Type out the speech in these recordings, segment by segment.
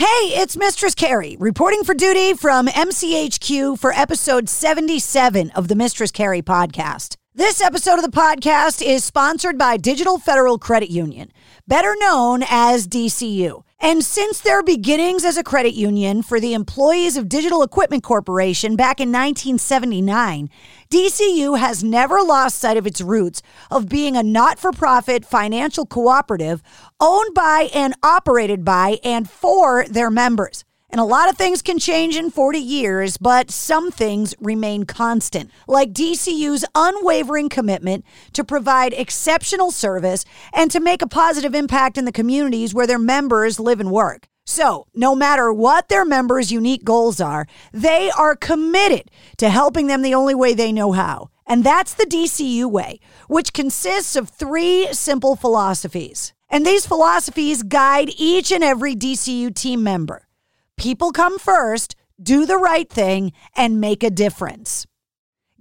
Hey, it's Mistress Carrie reporting for duty from MCHQ for episode 77 of the Mistress Carrie podcast. This episode of the podcast is sponsored by Digital Federal Credit Union, better known as DCU. And since their beginnings as a credit union for the employees of Digital Equipment Corporation back in 1979, DCU has never lost sight of its roots of being a not for profit financial cooperative owned by and operated by and for their members. And a lot of things can change in 40 years, but some things remain constant, like DCU's unwavering commitment to provide exceptional service and to make a positive impact in the communities where their members live and work. So, no matter what their members' unique goals are, they are committed to helping them the only way they know how. And that's the DCU way, which consists of three simple philosophies. And these philosophies guide each and every DCU team member people come first, do the right thing, and make a difference.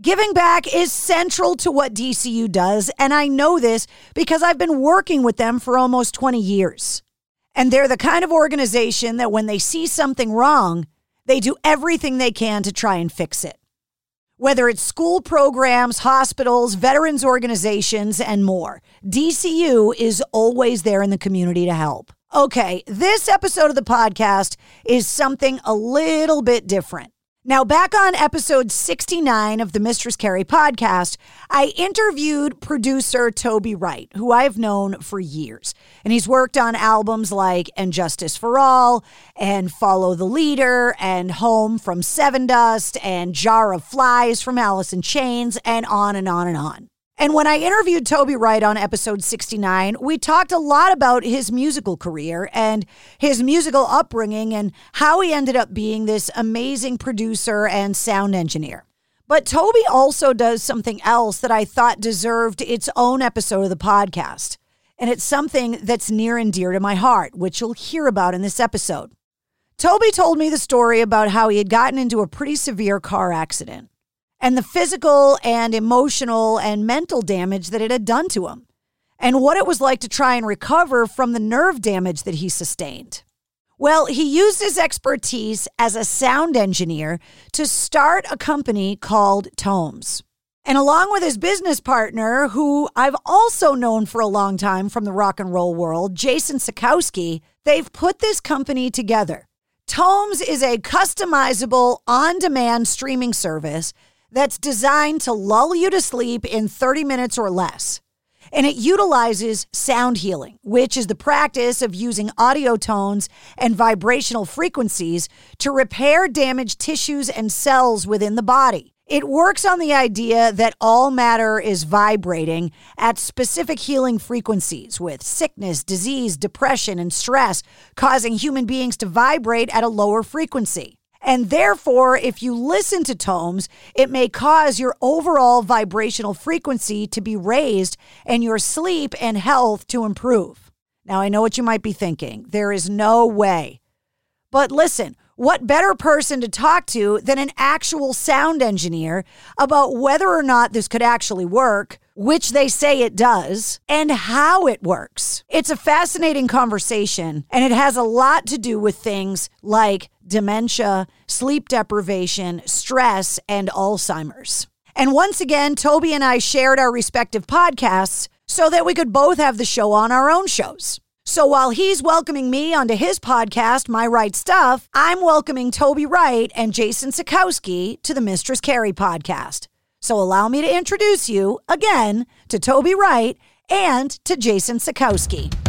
Giving back is central to what DCU does, and I know this because I've been working with them for almost 20 years. And they're the kind of organization that when they see something wrong, they do everything they can to try and fix it. Whether it's school programs, hospitals, veterans organizations, and more, DCU is always there in the community to help. Okay, this episode of the podcast is something a little bit different. Now, back on episode 69 of the Mistress Carrie podcast, I interviewed producer Toby Wright, who I've known for years. And he's worked on albums like And Justice for All, and Follow the Leader, and Home from Sevendust, and Jar of Flies from Alice in Chains, and on and on and on. And when I interviewed Toby Wright on episode 69, we talked a lot about his musical career and his musical upbringing and how he ended up being this amazing producer and sound engineer. But Toby also does something else that I thought deserved its own episode of the podcast. And it's something that's near and dear to my heart, which you'll hear about in this episode. Toby told me the story about how he had gotten into a pretty severe car accident and the physical and emotional and mental damage that it had done to him, and what it was like to try and recover from the nerve damage that he sustained. Well, he used his expertise as a sound engineer to start a company called Taummhoms. And along with his business partner, who I've also known for a long time from the rock and roll world, Jason Sakowski, they've put this company together. Taummhoms is a customizable, on demand streaming service that's designed to lull you to sleep in 30 minutes or less. And it utilizes sound healing, which is the practice of using audio tones and vibrational frequencies to repair damaged tissues and cells within the body. It works on the idea that all matter is vibrating at specific healing frequencies, with sickness, disease, depression, and stress causing human beings to vibrate at a lower frequency. And therefore, if you listen to Taummhoms, it may cause your overall vibrational frequency to be raised and your sleep and health to improve. Now, I know what you might be thinking. There is no way. But listen, what better person to talk to than an actual sound engineer about whether or not this could actually work, which they say it does, and how it works? It's a fascinating conversation, and it has a lot to do with things like dementia, sleep deprivation, stress, and Alzheimer's. And once again, Toby and I shared our respective podcasts so that we could both have the show on our own shows. So while he's welcoming me onto his podcast, My Wright Stuff, I'm welcoming Toby Wright and Jason Sakowski to the Mistress Carrie podcast. So allow me to introduce you again to Toby Wright and to Jason Sakowski.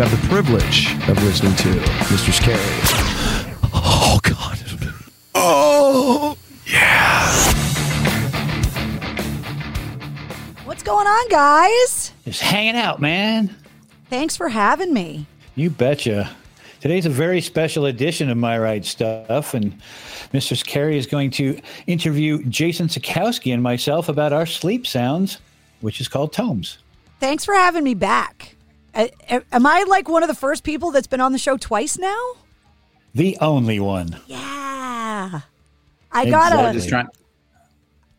have the privilege of listening to Mistress Carrie. Oh, God. Oh, yeah. What's going on, guys? Just hanging out, man. Thanks for having me. You betcha. Today's a very special edition of My Wright Stuff, and Mistress Carrie is going to interview Jason Sakowski and myself about our sleep sounds, which is called Taummhoms. Thanks for having me back. Am I like one of the first people that's been on the show twice now? The only one. Yeah. I got a Exactly. trying.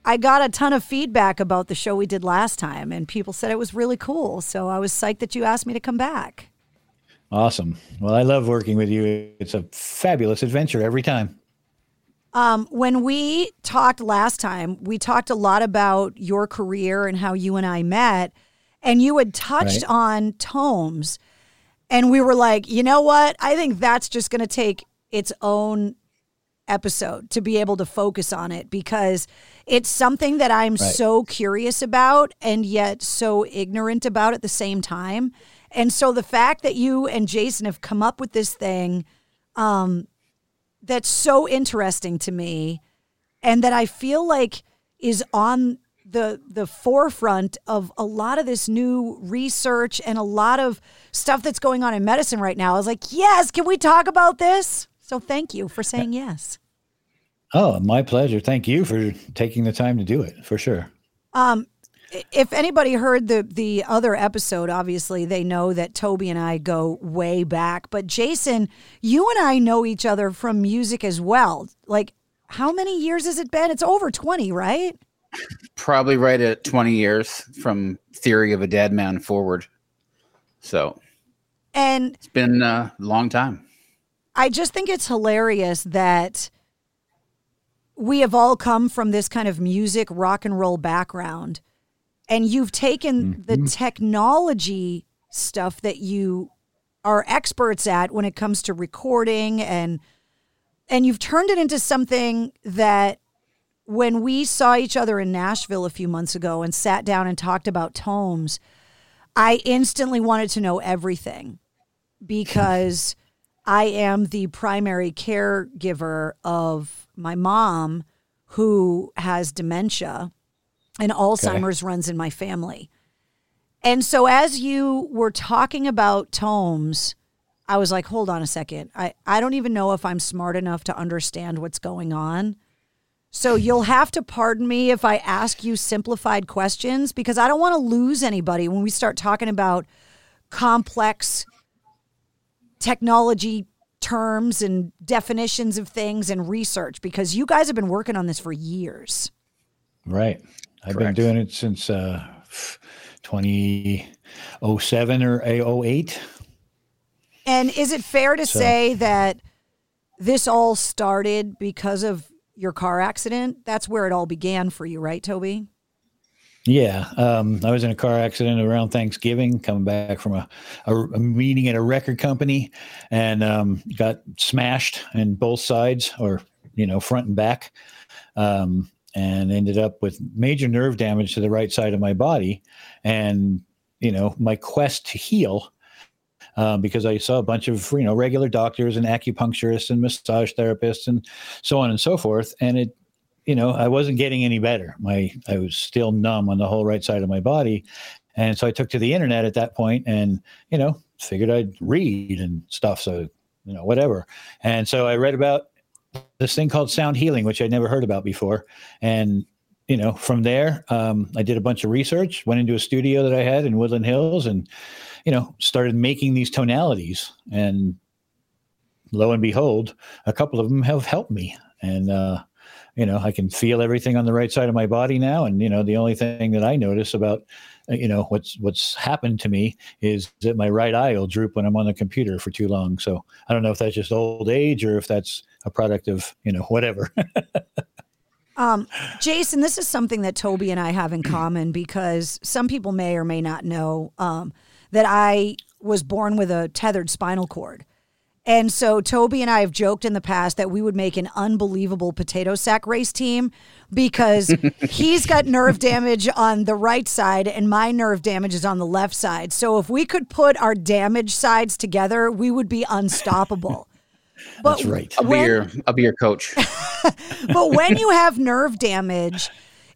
I got a ton of feedback about the show we did last time and people said it was really cool. So I was psyched that you asked me to come back. Awesome. Well, I love working with you. It's a fabulous adventure every time. Um, when we talked last time, we talked a lot about your career and how you and I met, and you had touched Right. on Taummhoms, and we were like, you know what? I think that's just going to take its own episode to be able to focus on it because it's something that I'm Right. so curious about and yet so ignorant about at the same time. And so the fact that you and Jason have come up with this thing um, that's so interesting to me and that I feel like is on the the forefront of a lot of this new research and a lot of stuff that's going on in medicine right now. I was like, "Yes, can we talk about this?" So thank you for saying yes. Oh, my pleasure. Thank you for taking the time to do it, for sure. Um, if anybody heard the the other episode, obviously they know that Toby and I go way back. But Jason, you and I know each other from music as well. Like, how many years has it been? It's over twenty, right? Probably right at 20 years from Theory of a Dead Man forward. So And it's been a long time. I just think it's hilarious that we have all come from this kind of music rock and roll background and you've taken the mm-hmm. technology stuff that you are experts at when it comes to recording and and you've turned it into something that when we saw each other in Nashville a few months ago and sat down and talked about Taummhoms I instantly wanted to know everything because I am the primary caregiver of my mom who has dementia and Alzheimer's runs in my family. And so as you were talking about Taummhoms, I was like, hold on a second. I, I don't even know if I'm smart enough to understand what's going on. So you'll have to pardon me if I ask you simplified questions because I don't want to lose anybody when we start talking about complex technology terms and definitions of things and research because you guys have been working on this for years. Right. I've Correct. been doing it since uh, 2007 or 08. And is it fair to So- say that this all started because of your car accident? That's where it all began for you, right, Toby? Yeah, um, I was in a car accident around Thanksgiving, coming back from a, a, a meeting at a record company, and um, got smashed in both sides, or you know, front and back, um, and ended up with major nerve damage to the right side of my body, and you know, my quest to heal. Um, because I saw a bunch of you know regular doctors and acupuncturists and massage therapists and so on and so forth, and it you know, I wasn't getting any better. My I was still numb on the whole right side of my body, And so I took to the internet at that point and, you know, figured I'd read and stuff. So, you know, whatever. And so I read about this thing called sound healing, which I'd never heard about before. And, you know, from there, um, I did a bunch of research, went into a studio that I had in Woodland Hills and, you know, started making these tonalities. And lo and behold, a couple of them have helped me. And, uh, you know, I can feel everything on the right side of my body now. And, you know, the only thing that I notice about, uh, you know, what's, what's happened to me is that my right eye will droop when I'm on the computer for too long. So I don't know if that's just old age or if that's a product of, you know, whatever. Um, Jason, this is something that Toby and I have in common because some people may or may not know um, that I was born with a tethered spinal cord. And so Toby and I have joked in the past that we would make an unbelievable potato sack race team because he's got nerve damage on the right side and my nerve damage is on the left side. So if we could put our damaged sides together, we would be unstoppable. But That's right. I'll be your I'll be your coach. but when you have nerve damage,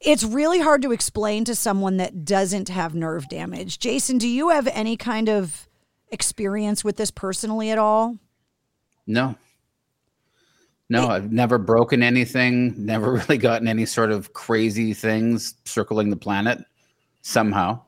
it's really hard to explain to someone that doesn't have nerve damage. Jason, do you have any kind of experience with this personally at all? No. No, I've never broken anything, never really gotten any sort of crazy things circling the planet somehow.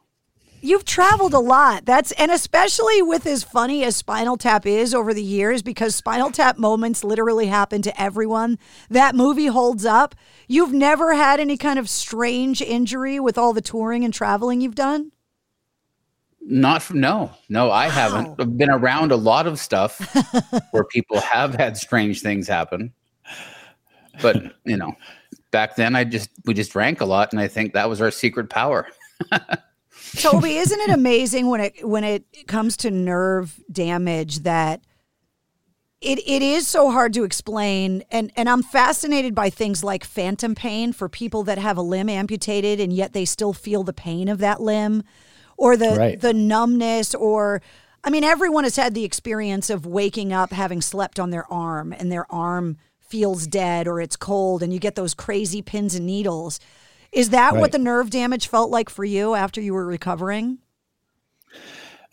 You've traveled a lot. That's and especially with as funny as Spinal Tap is over the years because Spinal Tap moments literally happen to everyone. That movie holds up. You've never had any kind of strange injury with all the touring and traveling you've done? Not from no, no, I wow. haven't. I've been around a lot of stuff where people have had strange things happen. But you know, back then I just we just drank a lot, and I think that was our secret power. Toby, isn't it amazing when it when it comes to nerve damage that it, it is so hard to explain and, and i'm fascinated by things like phantom pain for people that have a limb amputated and yet they still feel the pain of that limb or the right. the numbness or I mean everyone has had the experience of waking up having slept on their arm and their arm feels dead or it's cold and you get those crazy pins and needles. Is that right. what the nerve damage felt like for you after you were recovering?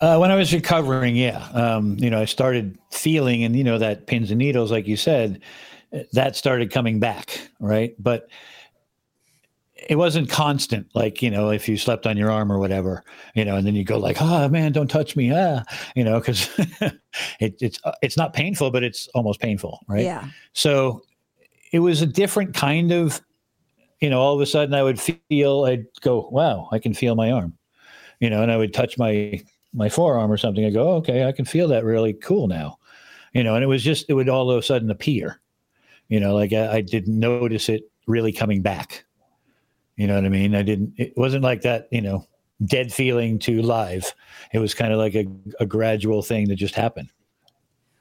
Uh, when I was recovering, yeah, um, you know, I started feeling, and you know, that pins and needles, like you said, that started coming back, right? But it wasn't constant like you know if you slept on your arm or whatever you know and then you go like oh man don't touch me ah you know because it, it's uh, it's not painful but it's almost painful right yeah so it was a different kind of you know all of a sudden i would feel i'd go wow i can feel my arm you know and i would touch my my forearm or something i go oh, okay i can feel that really cool now you know and it was just it would all of a sudden appear you know like I, I didn't notice it really coming back you know what I mean? I didn't, it wasn't like that, you know, dead feeling to live. It was kind of like a, a gradual thing that just happened.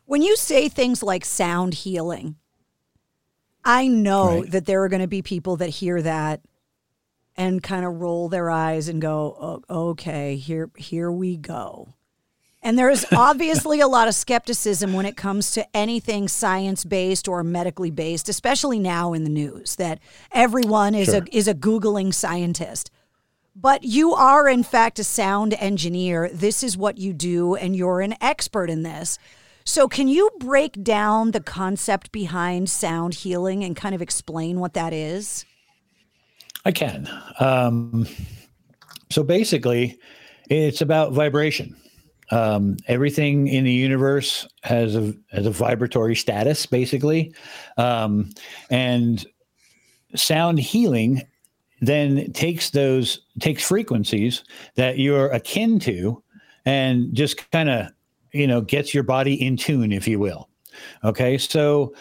When you say things like sound healing, I know right. that there are going to be people that hear that and kind of roll their eyes and go, oh, "Okay, here here we go." And there's obviously a lot of skepticism when it comes to anything science based or medically based, especially now in the news that everyone is sure. a is a googling scientist. But you are in fact a sound engineer. This is what you do and you're an expert in this. So can you break down the concept behind sound healing and kind of explain what that is? I can. Um, so basically, it's about vibration um, everything in the universe has a has a vibratory status, basically, um, and sound healing then takes those takes frequencies that you're akin to, and just kind of you know gets your body in tune, if you will. Okay, so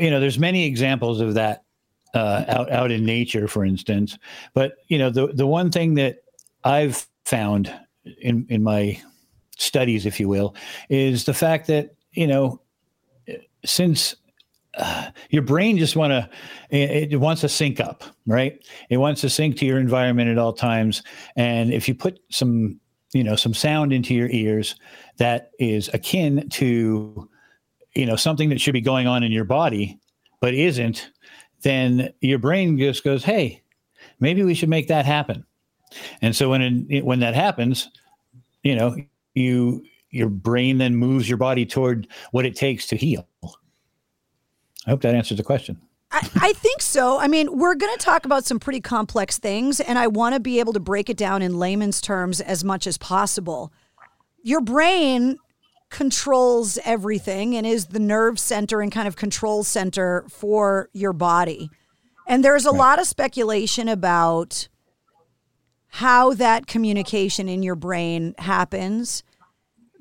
you know there's many examples of that uh, out out in nature, for instance. But you know the the one thing that I've found in in my studies, if you will, is the fact that you know since uh, your brain just want to it, it, wants to sync up right it wants to sync to your environment at all times and if you put some you know some sound into your ears that is akin to you know something that should be going on in your body but isn't then your brain just goes hey maybe we should make that happen And so when it, when that happens, you know, you your brain then moves your body toward what it takes to heal. I hope that answers the question. I, I think so. I mean, we're going to talk about some pretty complex things, and I want to be able to break it down in layman's terms as much as possible. Your brain controls everything and is the nerve center and kind of control center for your body. And there's a right. lot of speculation about how that communication in your brain happens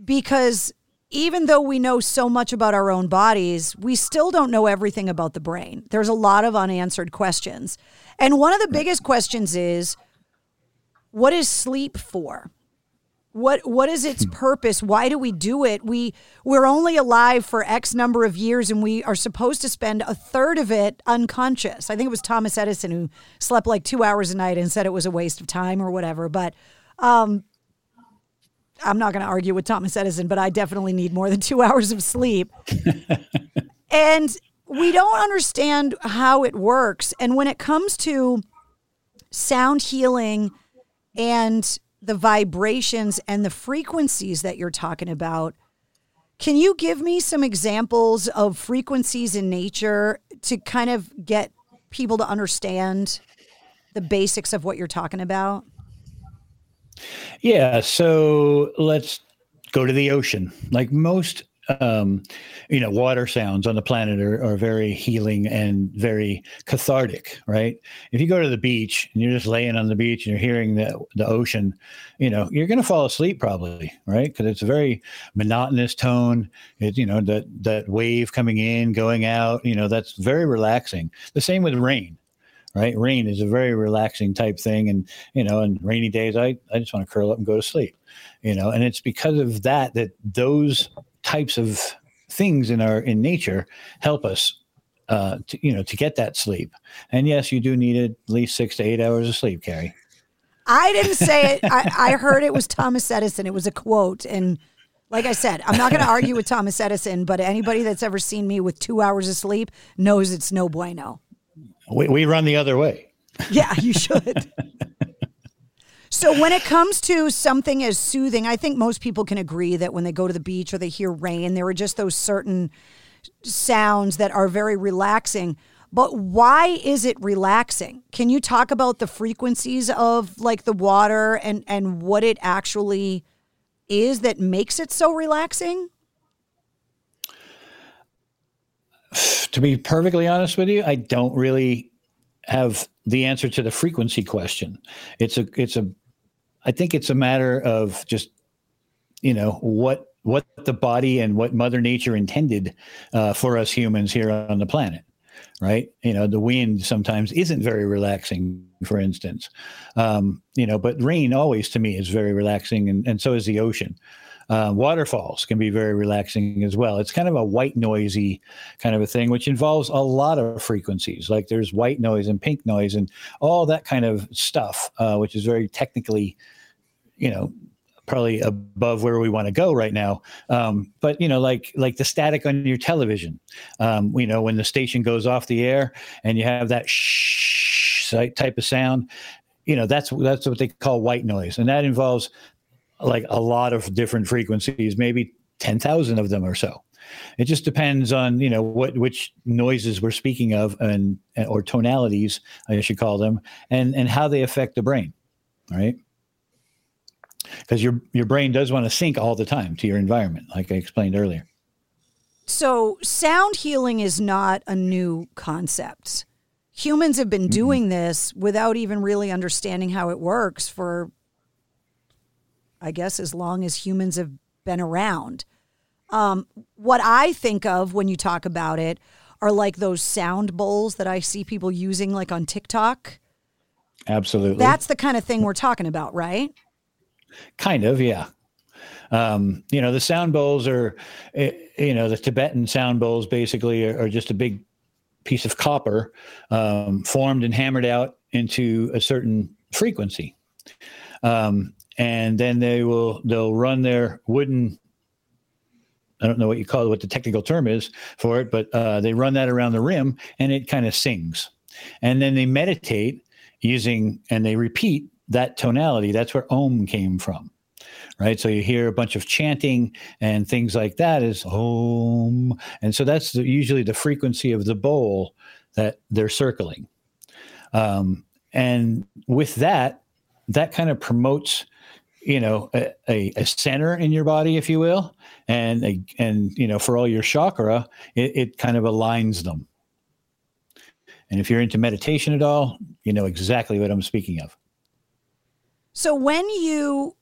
because even though we know so much about our own bodies, we still don't know everything about the brain. There's a lot of unanswered questions. And one of the biggest questions is what is sleep for? What what is its hmm. purpose? Why do we do it? We we're only alive for X number of years and we are supposed to spend a third of it unconscious. I think it was Thomas Edison who slept like 2 hours a night and said it was a waste of time or whatever, but um I'm not going to argue with Thomas Edison, but I definitely need more than 2 hours of sleep. and we don't understand how it works and when it comes to sound healing and the vibrations and the frequencies that you're talking about. Can you give me some examples of frequencies in nature to kind of get people to understand the basics of what you're talking about? Yeah, so let's go to the ocean. Like most um, you know, water sounds on the planet are, are very healing and very cathartic, right? If you go to the beach and you're just laying on the beach and you're hearing the, the ocean, you know, you're going to fall asleep probably, right? Because it's a very monotonous tone. It's, you know, that, that wave coming in, going out, you know, that's very relaxing. The same with rain right? Rain is a very relaxing type thing. And, you know, in rainy days, I, I just want to curl up and go to sleep, you know, and it's because of that, that those types of things in our in nature help us uh, to, you know to get that sleep. And yes, you do need at least six to eight hours of sleep, Carrie. I didn't say it. I, I heard it was Thomas Edison. It was a quote, and like I said, I'm not going to argue with Thomas Edison. But anybody that's ever seen me with two hours of sleep knows it's no bueno. We, we run the other way. Yeah, you should. So when it comes to something as soothing, I think most people can agree that when they go to the beach or they hear rain, there are just those certain sounds that are very relaxing. But why is it relaxing? Can you talk about the frequencies of like the water and and what it actually is that makes it so relaxing? To be perfectly honest with you, I don't really have the answer to the frequency question. It's a it's a I think it's a matter of just, you know, what what the body and what Mother Nature intended uh, for us humans here on the planet, right? You know, the wind sometimes isn't very relaxing, for instance, um, you know, but rain always to me is very relaxing, and, and so is the ocean. Uh, waterfalls can be very relaxing as well. It's kind of a white noisy kind of a thing, which involves a lot of frequencies. Like there's white noise and pink noise and all that kind of stuff, uh, which is very technically, you know, probably above where we want to go right now. Um, but you know, like like the static on your television, um, you know, when the station goes off the air and you have that shh type of sound, you know, that's that's what they call white noise, and that involves like a lot of different frequencies, maybe 10,000 of them or so. It just depends on, you know, what which noises we're speaking of and or tonalities, I should call them, and and how they affect the brain, right? Because your your brain does want to sync all the time to your environment, like I explained earlier. So, sound healing is not a new concept. Humans have been doing mm-hmm. this without even really understanding how it works for I guess, as long as humans have been around. Um, what I think of when you talk about it are like those sound bowls that I see people using, like on TikTok. Absolutely. That's the kind of thing we're talking about, right? Kind of, yeah. Um, you know, the sound bowls are, eh, you know, the Tibetan sound bowls basically are, are just a big piece of copper um, formed and hammered out into a certain frequency. Um, and then they will they'll run their wooden I don't know what you call it, what the technical term is for it, but uh, they run that around the rim and it kind of sings. And then they meditate using and they repeat that tonality. That's where Om came from right? So you hear a bunch of chanting and things like that is Om. And so that's the, usually the frequency of the bowl that they're circling. Um, and with that, that kind of promotes, you know, a, a, a, center in your body, if you will, and a, and you know, for all your chakra, it, it kind of aligns them. And if you're into meditation at all, you know exactly what I'm speaking of. So when you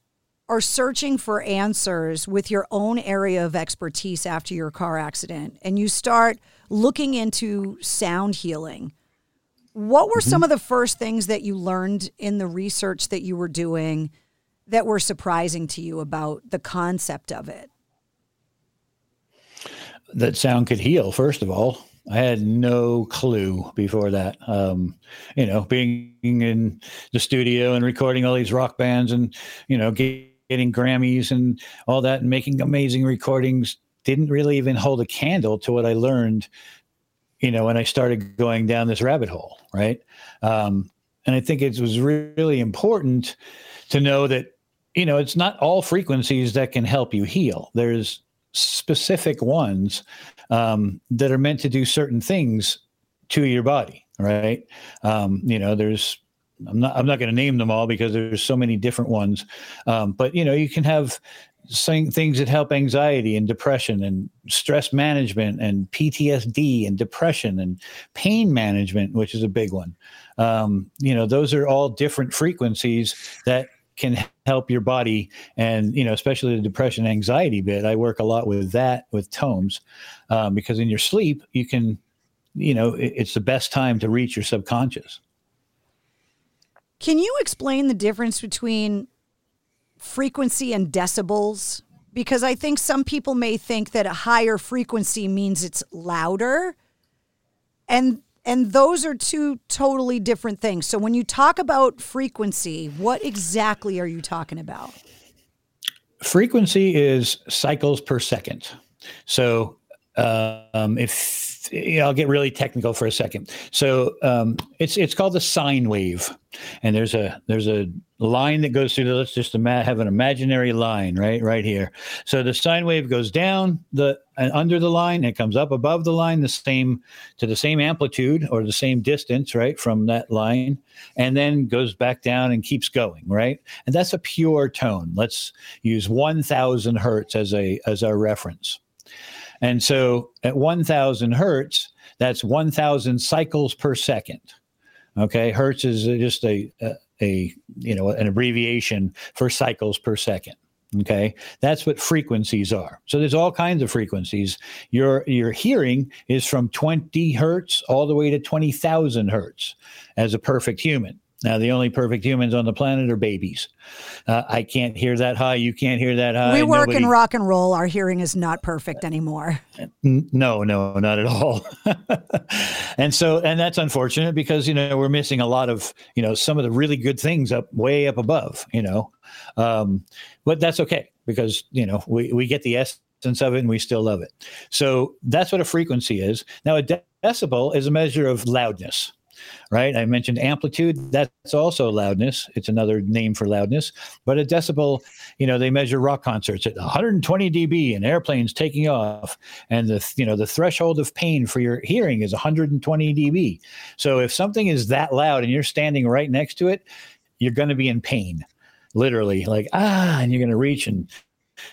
are searching for answers with your own area of expertise after your car accident and you start looking into sound healing, what were mm-hmm. some of the first things that you learned in the research that you were doing that were surprising to you about the concept of it? That sound could heal, first of all. I had no clue before that. Um, you know, being in the studio and recording all these rock bands and, you know, getting Grammys and all that and making amazing recordings didn't really even hold a candle to what I learned, you know, when I started going down this rabbit hole, right? Um, and I think it was really important to know that, you know, it's not all frequencies that can help you heal. There's specific ones um, that are meant to do certain things to your body, right? Um, you know, there's I'm not I'm not going to name them all because there's so many different ones. Um, but you know, you can have things that help anxiety and depression and stress management and PTSD and depression and pain management, which is a big one. Um, you know, those are all different frequencies that can help your body and you know especially the depression anxiety bit i work a lot with that with Taummhoms um, because in your sleep you can you know it, it's the best time to reach your subconscious can you explain the difference between frequency and decibels? Because I think some people may think that a higher frequency means it's louder. And and those are two totally different things. So when you talk about frequency, what exactly are you talking about? Frequency is cycles per second. So um, if I'll get really technical for a second. So um, it's it's called the sine wave, and there's a there's a line that goes through. The, let's just ima- have an imaginary line right right here. So the sine wave goes down the and under the line, and comes up above the line, the same to the same amplitude or the same distance, right from that line, and then goes back down and keeps going, right. And that's a pure tone. Let's use 1,000 hertz as a as our reference. And so at 1000 hertz, that's 1000 cycles per second. Okay. Hertz is just a, a, a, you know, an abbreviation for cycles per second. Okay. That's what frequencies are. So there's all kinds of frequencies. Your, your hearing is from 20 hertz all the way to 20,000 hertz as a perfect human. Now, the only perfect humans on the planet are babies. Uh, I can't hear that high. You can't hear that high. We work Nobody... in rock and roll. Our hearing is not perfect anymore. No, no, not at all. and so, and that's unfortunate because, you know, we're missing a lot of, you know, some of the really good things up way up above, you know. Um, but that's okay because, you know, we, we get the essence of it and we still love it. So that's what a frequency is. Now, a decibel is a measure of loudness right? I mentioned amplitude. That's also loudness. It's another name for loudness. But a decibel, you know, they measure rock concerts at 120 dB and airplanes taking off, and the you know the threshold of pain for your hearing is 120 dB. So if something is that loud and you're standing right next to it, you're going to be in pain, literally, like ah, and you're going to reach and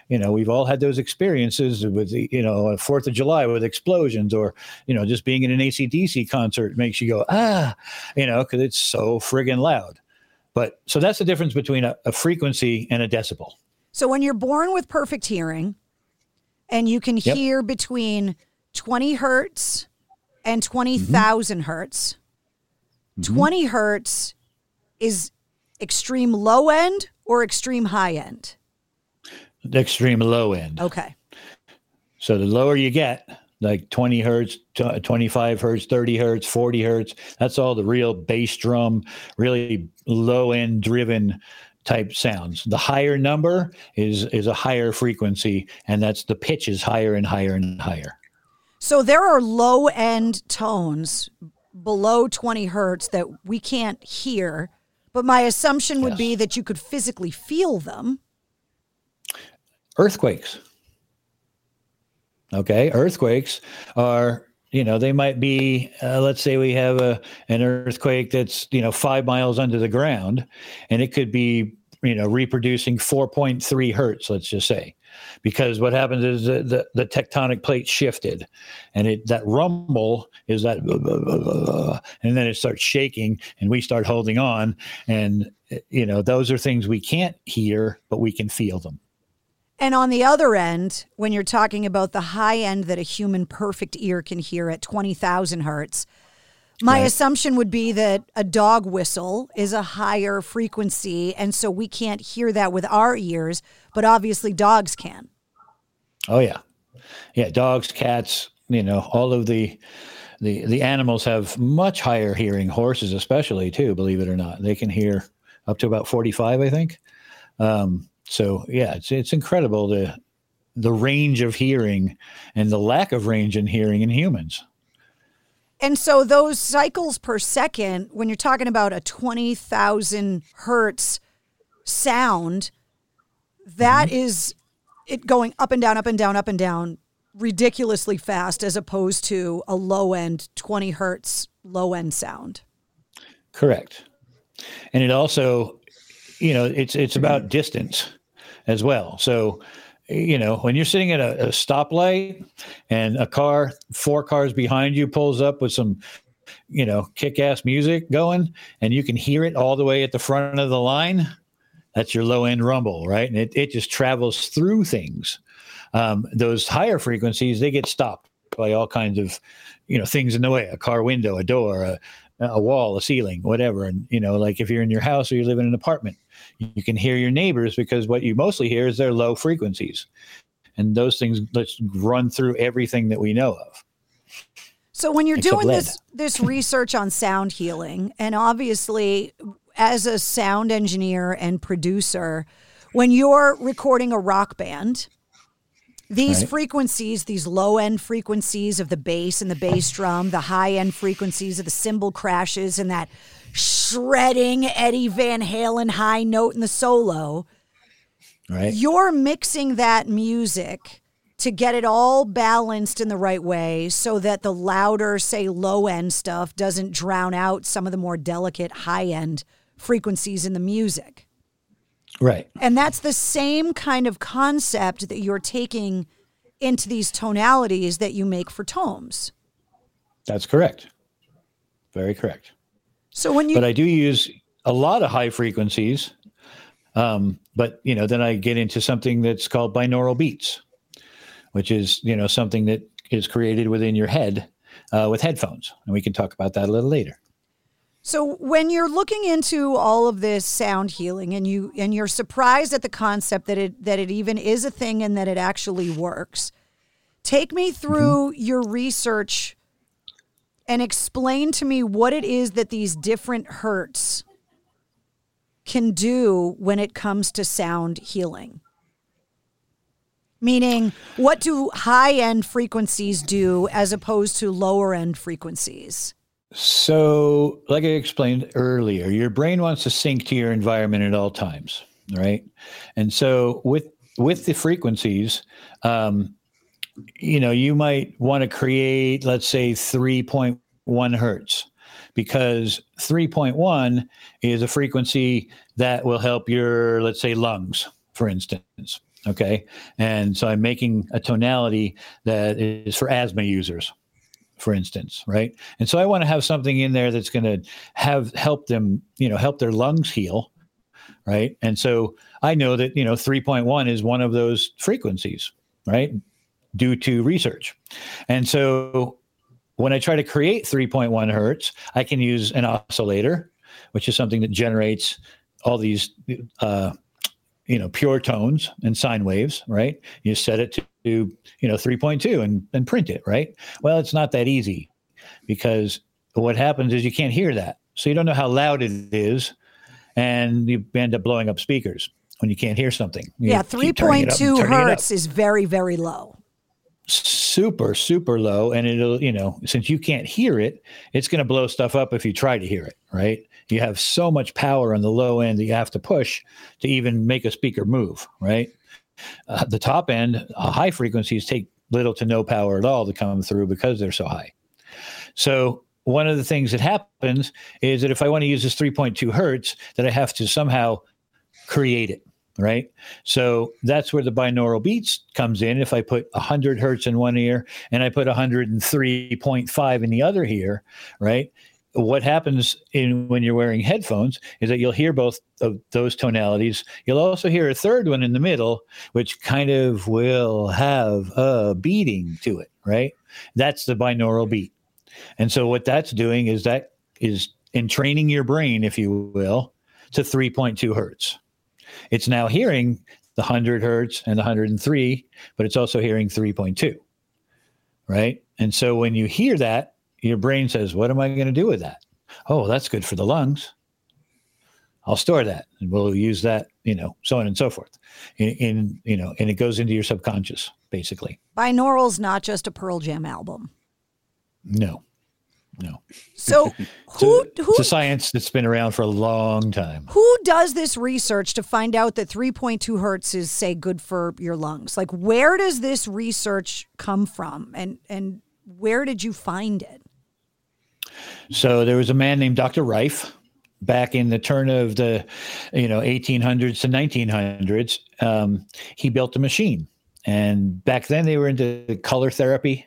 you know we've all had those experiences with you know fourth of july with explosions or you know just being in an AC/DC concert makes you go ah you know because it's so friggin loud but so that's the difference between a, a frequency and a decibel so when you're born with perfect hearing and you can yep. hear between 20 hertz and 20,000 mm-hmm. hertz mm-hmm. 20 hertz is extreme low end or extreme high end the extreme low end. Okay. So the lower you get, like 20 hertz, 25 hertz, 30 hertz, 40 hertz, that's all the real bass drum, really low end driven type sounds. The higher number is is a higher frequency, and that's the pitch is higher and higher and higher. So there are low end tones below 20 hertz that we can't hear But my assumption would be that you could physically feel them. Earthquakes. Okay, earthquakes are you know they might be uh, let's say we have a an earthquake that's you know five miles under the ground and it could be you know reproducing 4.3 hertz let's just say because what happens is the, the, the tectonic plate shifted and it that rumble is that and then it starts shaking and we start holding on and you know those are things we can't hear but we can feel them and on the other end, when you're talking about the high end that a human perfect ear can hear at 20,000 hertz, my right. assumption would be that a dog whistle is a higher frequency. And so we can't hear that with our ears, but obviously dogs can. Oh, yeah. Yeah. Dogs, cats, you know, all of the. The, the animals have much higher hearing horses especially too believe it or not they can hear up to about 45 i think um, so yeah, it's it's incredible the the range of hearing and the lack of range in hearing in humans. And so those cycles per second, when you're talking about a twenty thousand hertz sound, that mm-hmm. is it going up and down, up and down, up and down ridiculously fast as opposed to a low end 20 hertz low end sound. Correct. And it also, you know, it's it's about distance as well. So, you know, when you're sitting at a, a stoplight and a car, four cars behind you pulls up with some, you know, kick ass music going and you can hear it all the way at the front of the line, that's your low end rumble, right? And it, it just travels through things. Um, those higher frequencies, they get stopped by all kinds of, you know, things in the way a car window, a door, a, a wall, a ceiling, whatever. And, you know, like if you're in your house or you live in an apartment, you can hear your neighbors because what you mostly hear is their low frequencies. And those things let's run through everything that we know of. So when you're doing this this research on sound healing, and obviously as a sound engineer and producer, when you're recording a rock band, these right. frequencies, these low end frequencies of the bass and the bass drum, the high end frequencies of the cymbal crashes and that shredding Eddie Van Halen high note in the solo. Right. You're mixing that music to get it all balanced in the right way so that the louder, say, low end stuff doesn't drown out some of the more delicate high end frequencies in the music. Right. And that's the same kind of concept that you're taking into these tonalities that you make for Taummhoms. That's correct. Very correct. So when you But I do use a lot of high frequencies. Um, but you know, then I get into something that's called binaural beats, which is, you know, something that is created within your head uh, with headphones. And we can talk about that a little later. So when you're looking into all of this sound healing and you and you're surprised at the concept that it that it even is a thing and that it actually works, take me through mm-hmm. your research and explain to me what it is that these different hertz can do when it comes to sound healing. Meaning, what do high end frequencies do as opposed to lower end frequencies? So, like I explained earlier, your brain wants to sync to your environment at all times, right? And so, with with the frequencies, um, you know, you might want to create, let's say, three point one hertz, because three point one is a frequency that will help your, let's say, lungs, for instance. Okay, and so I'm making a tonality that is for asthma users for instance, right? And so I want to have something in there that's going to have help them, you know, help their lungs heal, right? And so I know that, you know, 3.1 is one of those frequencies, right? Due to research. And so when I try to create 3.1 hertz, I can use an oscillator, which is something that generates all these uh, you know pure tones and sine waves right? You set it to you know 3.2 and, and print it right? Well it's not that easy because what happens is you can't hear that. So you don't know how loud it is and you end up blowing up speakers when you can't hear something. You yeah 3.2 hertz is very very low super super low and it'll you know since you can't hear it it's going to blow stuff up if you try to hear it right you have so much power on the low end that you have to push to even make a speaker move, right? Uh, the top end, uh, high frequencies take little to no power at all to come through because they're so high. So one of the things that happens is that if I want to use this 3.2 hertz, that I have to somehow create it, right? So that's where the binaural beats comes in. If I put 100 hertz in one ear and I put 103.5 in the other ear, right? What happens in when you're wearing headphones is that you'll hear both of those tonalities. You'll also hear a third one in the middle, which kind of will have a beating to it, right? That's the binaural beat. And so what that's doing is that is entraining your brain, if you will, to 3.2 hertz. It's now hearing the 100 hertz and the 103, but it's also hearing 3.2. Right. And so when you hear that, your brain says, What am I going to do with that? Oh, that's good for the lungs. I'll store that and we'll use that, you know, so on and so forth. In, in you know, and it goes into your subconscious, basically. Binaural's not just a Pearl Jam album. No. No. So who it's a, who it's a science that's been around for a long time. who does this research to find out that 3.2 hertz is say good for your lungs? Like where does this research come from and and where did you find it? So there was a man named Dr. Rife back in the turn of the you know 1800s to 1900s. Um, he built a machine, and back then they were into color therapy.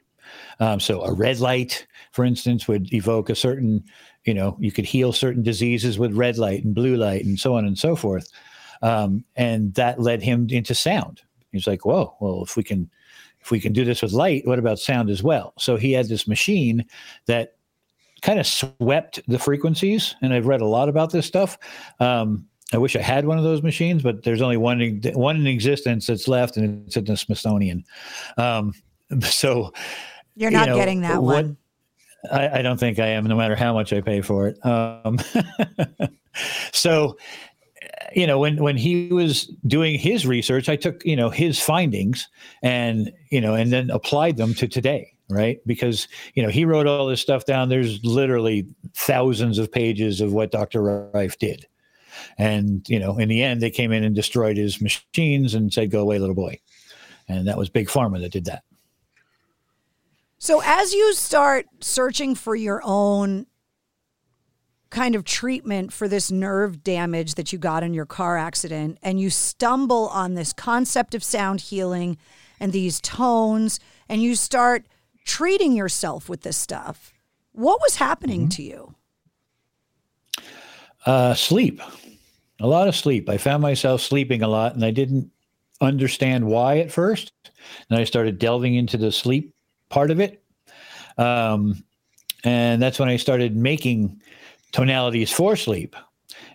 Um, so a red light, for instance, would evoke a certain, you know, you could heal certain diseases with red light and blue light and so on and so forth. Um, and that led him into sound. He's like, whoa, well, if we can, if we can do this with light, what about sound as well? So he had this machine that kind of swept the frequencies. And I've read a lot about this stuff. Um, I wish I had one of those machines, but there's only one in, one in existence that's left, and it's at the Smithsonian. Um, so You're not you know, getting that what- one. I, I don't think I am, no matter how much I pay for it. Um, so, you know, when when he was doing his research, I took you know his findings and you know and then applied them to today, right? Because you know he wrote all this stuff down. There's literally thousands of pages of what Dr. Rife did. And you know, in the end, they came in and destroyed his machines and said, "Go away, little boy." And that was Big Pharma that did that. So as you start searching for your own kind of treatment for this nerve damage that you got in your car accident and you stumble on this concept of sound healing and these tones and you start treating yourself with this stuff. What was happening to you? Uh, sleep, a lot of sleep. I found myself sleeping a lot, and I didn't understand why at first. And I started delving into the sleep part of it, um, and that's when I started making tonalities for sleep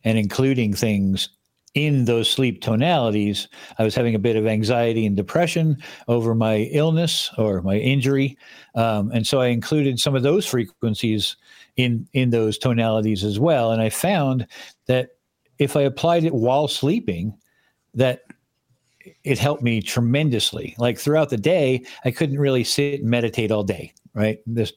and including things in those sleep tonalities. I was having a bit of anxiety and depression over my illness or my injury, um, and so I included some of those frequencies in in those tonalities as well. And I found that if I applied it while sleeping, that it helped me tremendously. Like throughout the day, I couldn't really sit and meditate all day. Right, this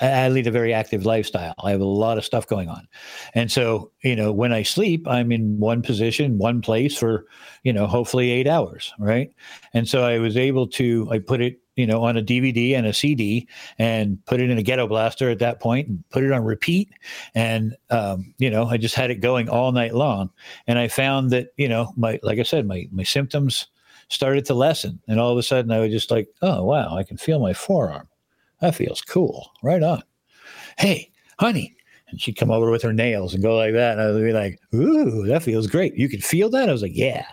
I, lead a very active lifestyle. I have a lot of stuff going on, and so you know when I sleep, I'm in one position, one place for you know hopefully eight hours. Right, and so I was able to I put it you know on a DVD and a CD and put it in a ghetto blaster at that point and put it on repeat. And um, you know I just had it going all night long. And I found that you know my like I said my my symptoms started to lessen. And all of a sudden I was just like oh wow I can feel my forearm. That feels cool. Right on. Hey honey. And she'd come over with her nails and go like that. And I would be like ooh that feels great. You can feel that? I was like yeah.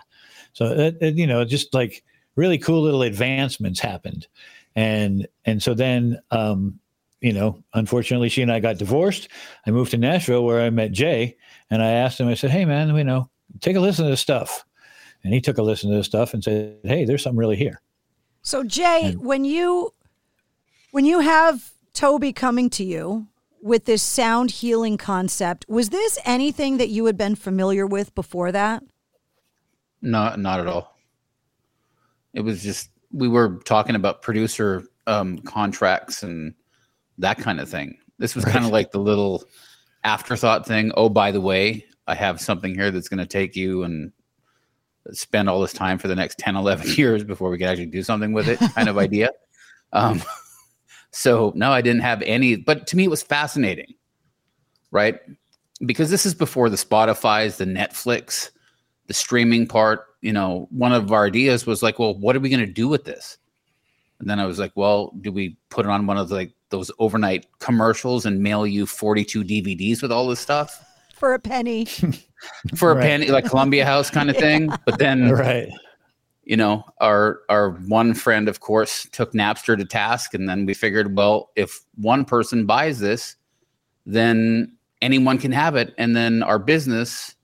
So it, it, you know just like really cool little advancements happened and and so then um you know unfortunately she and i got divorced i moved to nashville where i met jay and i asked him i said hey man you know take a listen to this stuff and he took a listen to this stuff and said hey there's something really here So Jay, when you when you have Toby coming to you with this sound healing concept, was this anything that you had been familiar with before that? No, not at all. It was just we were talking about producer um, contracts and that kind of thing. This was kind of like the little afterthought thing. Oh, by the way, I have something here that's going to take you and spend all this time for the next 10, 11 years before we can actually do something with it kind of idea. Um, so no, I didn't have any, but to me, it was fascinating, right? Because this is before the Spotify's, the Netflix, the streaming part. You know, one of our ideas was like, well, what are we going to do with this? And then I was like, well, do we put it on one of the, like those overnight commercials and mail you 42 DVDs with all this stuff? For a penny. For a penny, like Columbia House kind of thing. But then right. You know, our our one friend, of course, took Napster to task, and then we figured, well, if one person buys this, then anyone can have it, and then our business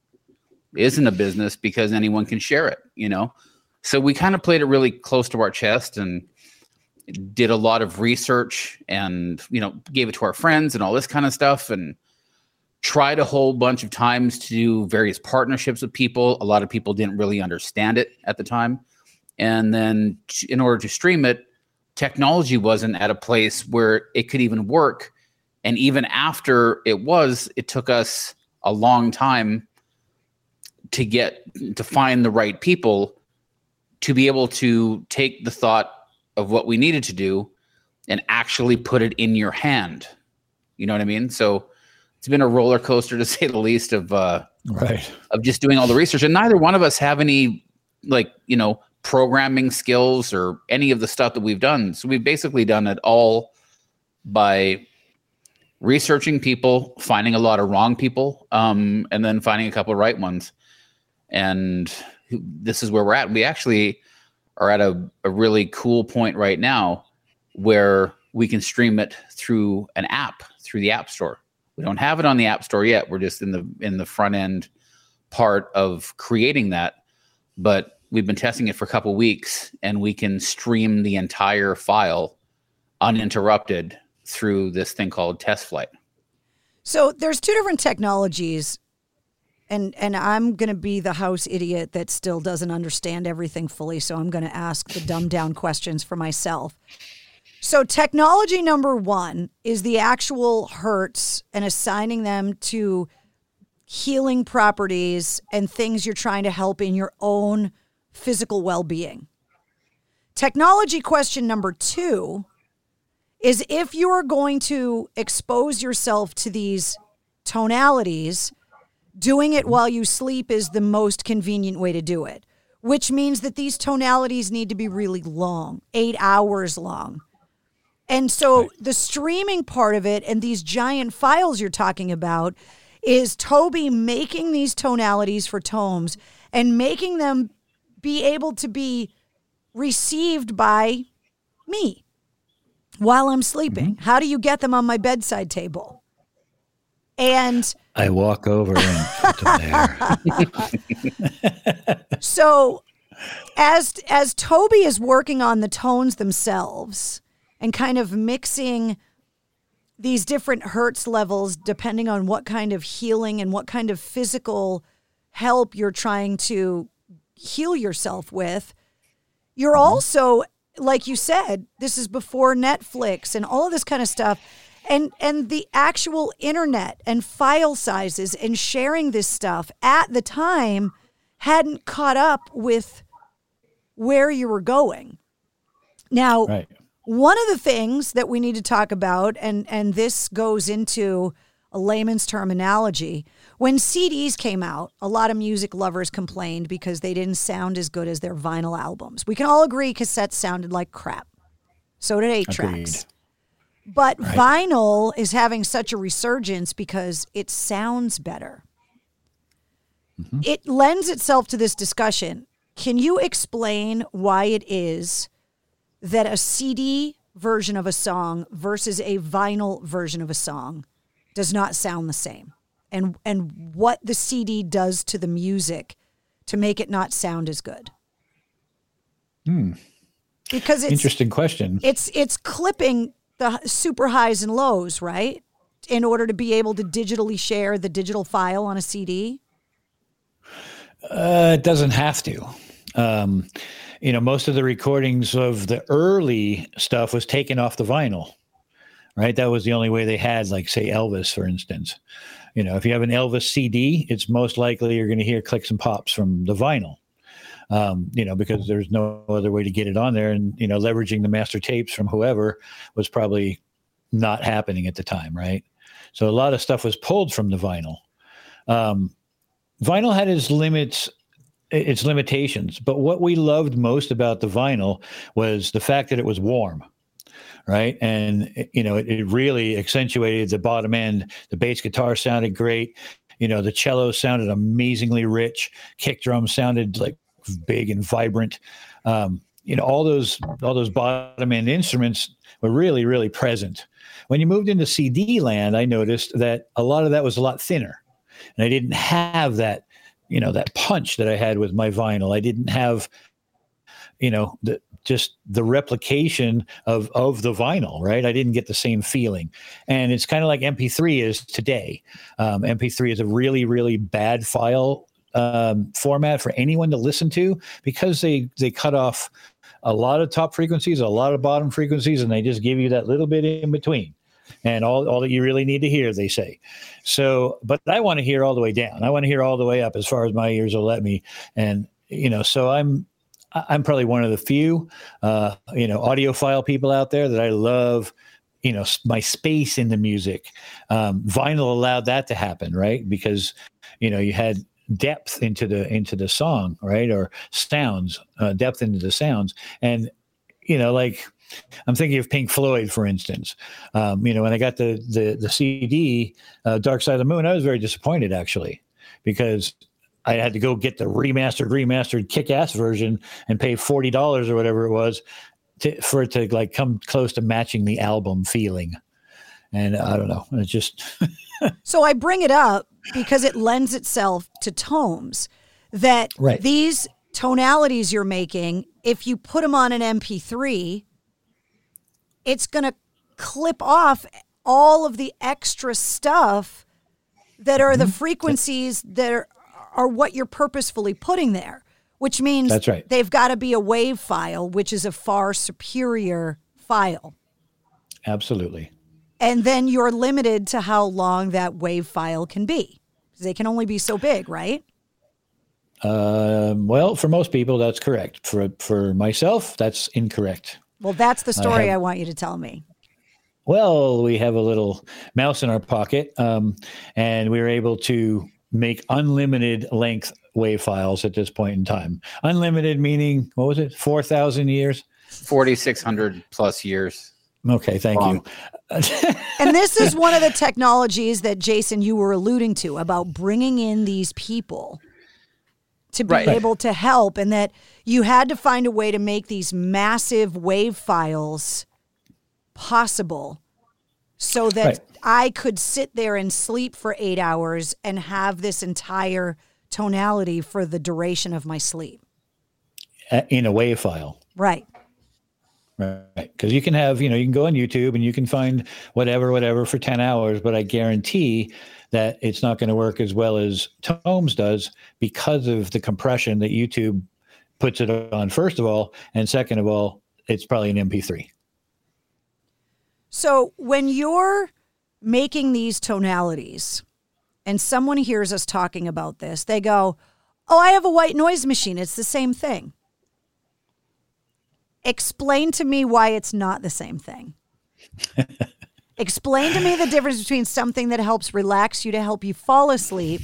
isn't a business because anyone can share it. You know, so we kind of played it really close to our chest and did a lot of research and you know gave it to our friends and all this kind of stuff and tried a whole bunch of times to do various partnerships with people. A lot of people didn't really understand it at the time. And then in order to stream it technology wasn't at a place where it could even work. And even after it was it took us a long time to get to find the right people to be able to take the thought of what we needed to do and actually put it in your hand. You know what I mean? So it's been a roller coaster to say the least of uh right of just doing all the research and neither one of us have any like, you know, programming skills or any of the stuff that we've done. So we've basically done it all by researching people, finding a lot of wrong people, um, and then finding a couple of right ones. And this is where we're at. We actually are at a, a really cool point right now where we can stream it through an app through the app store. We don't have it on the app store yet. We're just in the in the front end part of creating that. But we've been testing it for a couple weeks and we can stream the entire file uninterrupted through this thing called test flight. So there's two different technologies and and I'm going to be the house idiot that still doesn't understand everything fully, so I'm going to ask the dumbed down questions for myself. So technology number 1 is the actual hertz and assigning them to healing properties and things you're trying to help in your own physical well-being. Technology question number 2 is if you're going to expose yourself to these tonalities doing it while you sleep is the most convenient way to do it, which means that these tonalities need to be really long, eight hours long. And so right. the streaming part of it and these giant files you're talking about is Toby making these tonalities for Taummhoms and making them be able to be received by me while I'm sleeping. Mm-hmm. How do you get them on my bedside table? And I walk over and put them there. so as as Toby is working on the tones themselves and kind of mixing these different hertz levels depending on what kind of healing and what kind of physical help you're trying to heal yourself with, you're mm-hmm. also like you said, this is before Netflix and all of this kind of stuff and and the actual internet and file sizes and sharing this stuff at the time hadn't caught up with where you were going. Now, right. one of the things that we need to talk about and and this goes into a layman's terminology. When CDs came out, a lot of music lovers complained because they didn't sound as good as their vinyl albums. We can all agree cassettes sounded like crap. So did 8 tracks. But right. vinyl is having such a resurgence because it sounds better. Mm-hmm. It lends itself to this discussion. Can you explain why it is that a CD version of a song versus a vinyl version of a song does not sound the same? And and what the CD does to the music to make it not sound as good? Hmm. Because it's interesting question. It's it's clipping the super highs and lows, right? In order to be able to digitally share the digital file on a CD? Uh, it doesn't have to. Um, you know, most of the recordings of the early stuff was taken off the vinyl, right? That was the only way they had, like, say, Elvis, for instance. you know, if you have an Elvis CD, it's most likely you're going to hear clicks and pops from the vinyl. Um, you know, because there's no other way to get it on there, and you know, leveraging the master tapes from whoever was probably not happening at the time, right? So a lot of stuff was pulled from the vinyl. Um, vinyl had its limits its limitations but what we loved most about the vinyl was the fact that it was warm right? And you know it, it, really accentuated the bottom end. The bass guitar sounded great. You know the cello sounded amazingly rich. Kick drum sounded like big and vibrant. Um, you know all those all those bottom end instruments were really really present. When you moved into cd land i noticed that a lot of that was a lot thinner. And i didn't have that you know that punch that I had with my vinyl. I didn't have you know the just the replication of of the vinyl right? I didn't get the same feeling. And it's kind of like mp3 is today. Um, mp3 is a really really bad file um, format for anyone to listen to because they they cut off a lot of top frequencies a lot of bottom frequencies and they just give you that little bit in between and all, all that you really need to hear, they say. So, but I want to hear all the way down. I want to hear all the way up as far as my ears will let me. And, you know, so I'm, I'm probably one of the few, uh, you know, audiophile people out there that I love, you know, my space in the music. Um, vinyl allowed that to happen, right? Because, you know, you had depth into the into the song, right? Or sounds, uh, depth into the sounds, and you know, like I'm thinking of Pink Floyd, for instance. Um, you know, when I got the the, the CD, uh, Dark Side of the Moon, I was very disappointed actually because I had to go get the remastered, remastered kick-ass version and pay forty dollars or whatever it was to, for it to like come close to matching the album feeling. And I don't know, it just. so I bring it up because it lends itself to Taummhoms that right. these tonalities you're making, if you put them on an MP3, it's going to clip off all of the extra stuff that are the mm-hmm. frequencies that are, are what you're purposefully putting there, which means That's right. they've got to be a wave file, which is a far superior file. Absolutely. And then you're limited to how long that wave file can be. They can only be so big, right? Um, well, for most people, that's correct. For for myself, that's incorrect. Well, that's the story I, have, I want you to tell me. Well, we have a little mouse in our pocket, um, and we were able to make unlimited length wave files at this point in time. Unlimited meaning, what was it, 4,000 years? 4,600 plus years. Okay, thank Long. you. and this is one of the technologies that Jason you were alluding to about bringing in these people to be right. able to help and that you had to find a way to make these massive wave files possible so that right. I could sit there and sleep for 8 hours and have this entire tonality for the duration of my sleep in a wave file. Right. Right. Because you can have, you know, you can go on YouTube and you can find whatever, whatever for 10 hours, but I guarantee that it's not going to work as well as Taummhoms does because of the compression that YouTube puts it on, first of all. And second of all, it's probably an MP3. So when you're making these tonalities and someone hears us talking about this, they go, Oh, I have a white noise machine. It's the same thing. Explain to me why it's not the same thing. Explain to me the difference between something that helps relax you to help you fall asleep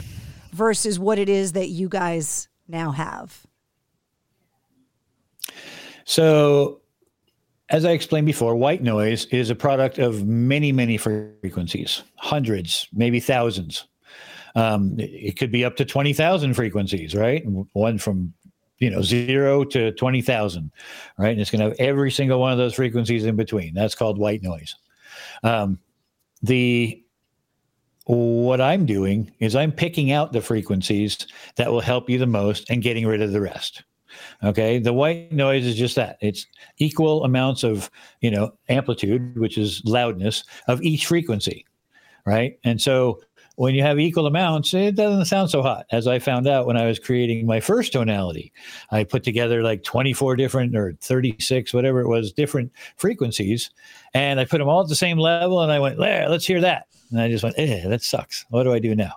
versus what it is that you guys now have. So, as I explained before, white noise is a product of many, many frequencies, hundreds, maybe thousands. Um, it could be up to 20,000 frequencies, right? One from you know zero to 20,000, right? And it's going to have every single one of those frequencies in between. That's called white noise. Um, the what I'm doing is I'm picking out the frequencies that will help you the most and getting rid of the rest. Okay. The white noise is just that. It's equal amounts of, you know, amplitude, which is loudness of each frequency. Right. And so when you have equal amounts, it doesn't sound so hot. As I found out when I was creating my first tonality, I put together like 24 different or 36, whatever it was, different frequencies, and I put them all at the same level. And I went, there, let's hear that. And I just went, eh, that sucks. What do I do now?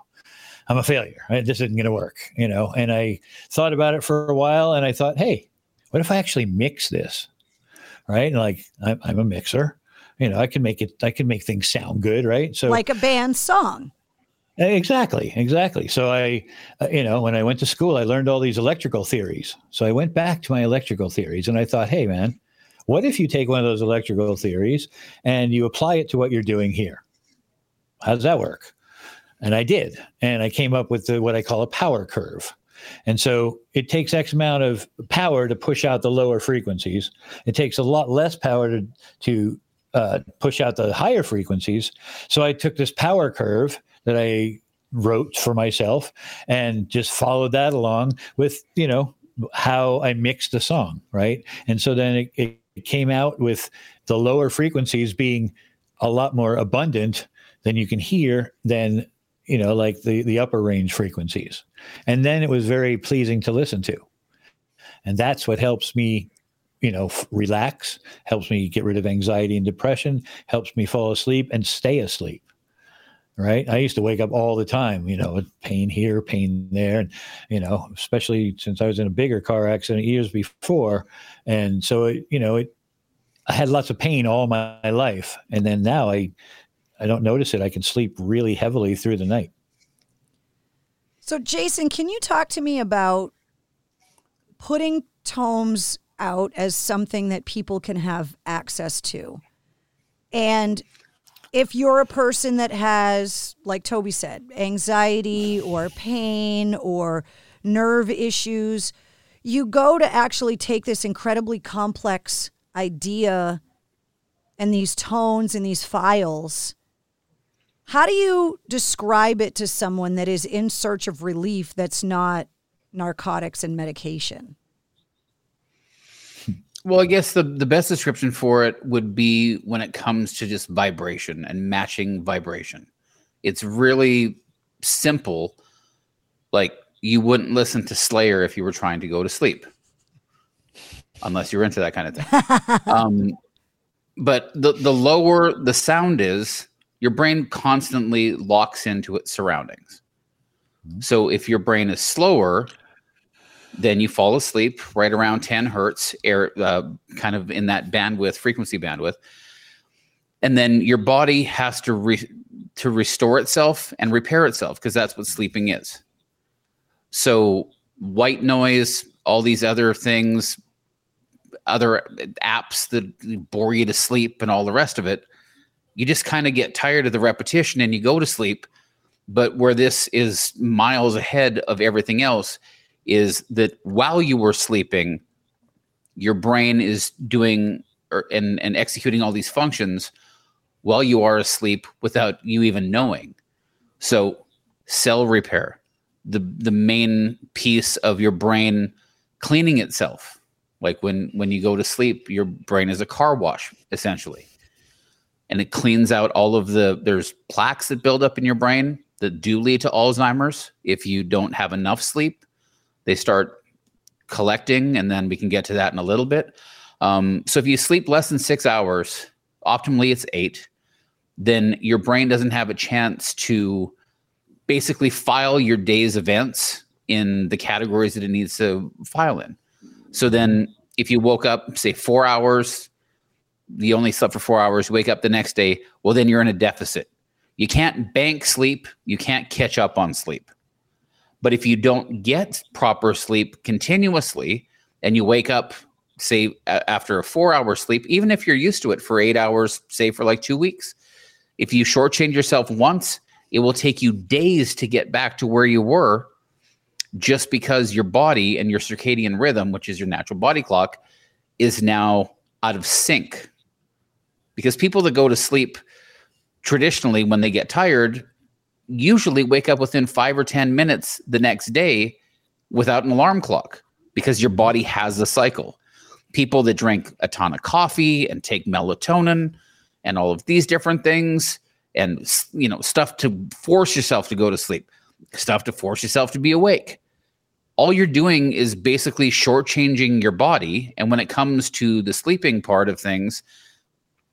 I'm a failure. Right? This isn't going to work, you know. And I thought about it for a while, and I thought, hey, what if I actually mix this? Right? Like I'm, I'm a mixer. You know, I can make it. I can make things sound good, right? So like a band song. Exactly, exactly. So I, uh, you know, when I went to school, I learned all these electrical theories. So I went back to my electrical theories, and I thought, hey, man, what if you take one of those electrical theories and you apply it to what you're doing here? How does that work? And I did, and I came up with the, what I call a power curve. And so it takes X amount of power to push out the lower frequencies. It takes a lot less power to to uh, push out the higher frequencies. So I took this power curve that I wrote for myself and just followed that along with, you know, how I mixed the song, right? And so then it, it came out with the lower frequencies being a lot more abundant than you can hear than you know like the the upper range frequencies. And then it was very pleasing to listen to. And that's what helps me you know f- relax helps me get rid of anxiety and depression helps me fall asleep and stay asleep right? I used to wake up all the time, you know, pain here, pain there, and you know, especially since I was in a bigger car accident years before, and so it, you know, it, I had lots of pain all my, my life, and then now I, I don't notice it. I can sleep really heavily through the night. So, Jason, can you talk to me about putting Taummhoms out as something that people can have access to? And if you're a person that has, like Toby said, anxiety or pain or nerve issues, you go to actually take this incredibly complex idea and these tones and these files. How do you describe it to someone that is in search of relief that's not narcotics and medication? Well, I guess the, the best description for it would be when it comes to just vibration and matching vibration. It's really simple. Like you wouldn't listen to Slayer if you were trying to go to sleep, unless you're into that kind of thing. um, but the, the lower the sound is, your brain constantly locks into its surroundings. Mm-hmm. So if your brain is slower, then you fall asleep right around 10 hertz, air, uh, kind of in that bandwidth, frequency bandwidth. And then your body has to re- to restore itself and repair itself because that's what sleeping is. So white noise, all these other things, other apps that bore you to sleep, and all the rest of it, you just kind of get tired of the repetition and you go to sleep. But where this is miles ahead of everything else is that while you were sleeping, your brain is doing or, and, and executing all these functions while you are asleep without you even knowing. So, cell repair, the the main piece of your brain cleaning itself. Like when when you go to sleep, your brain is a car wash essentially. And it cleans out all of the there's plaques that build up in your brain that do lead to Alzheimer's if you don't have enough sleep they start collecting, and then we can get to that in a little bit. Um, so if you sleep less than six hours, optimally it's eight, then your brain doesn't have a chance to basically file your day's events in the categories that it needs to file in. So then if you woke up, say four hours, you only slept for four hours, wake up the next day, well, then you're in a deficit. You can't bank sleep, you can't catch up on sleep. But if you don't get proper sleep continuously and you wake up, say, after a four hour sleep, even if you're used to it for eight hours, say for like two weeks, if you shortchange yourself once, it will take you days to get back to where you were just because your body and your circadian rhythm, which is your natural body clock, is now out of sync. Because people that go to sleep traditionally when they get tired usually wake up within five or 10 minutes the next day without an alarm clock because your body has a cycle. People that drink a ton of coffee and take melatonin and all of these different things and you know stuff to force yourself to go to sleep, stuff to force yourself to be awake. All you're doing is basically shortchanging your body. And when it comes to the sleeping part of things,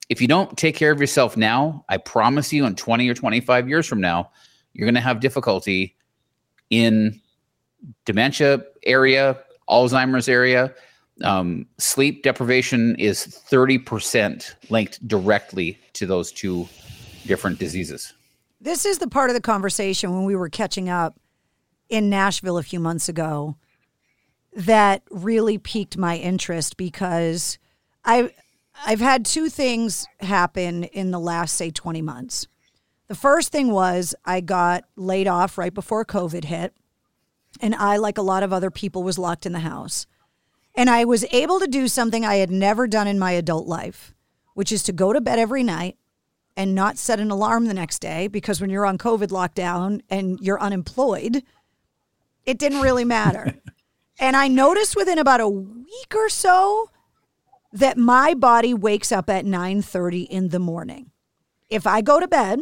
if you don't take care of yourself now, I promise you in 20 or 25 years from now, you're going to have difficulty in dementia area, Alzheimer's area. Um, sleep deprivation is 30% linked directly to those two different diseases. This is the part of the conversation when we were catching up in Nashville a few months ago that really piqued my interest because I I've had two things happen in the last say 20 months. The first thing was I got laid off right before COVID hit and I like a lot of other people was locked in the house. And I was able to do something I had never done in my adult life, which is to go to bed every night and not set an alarm the next day because when you're on COVID lockdown and you're unemployed, it didn't really matter. and I noticed within about a week or so that my body wakes up at 9:30 in the morning. If I go to bed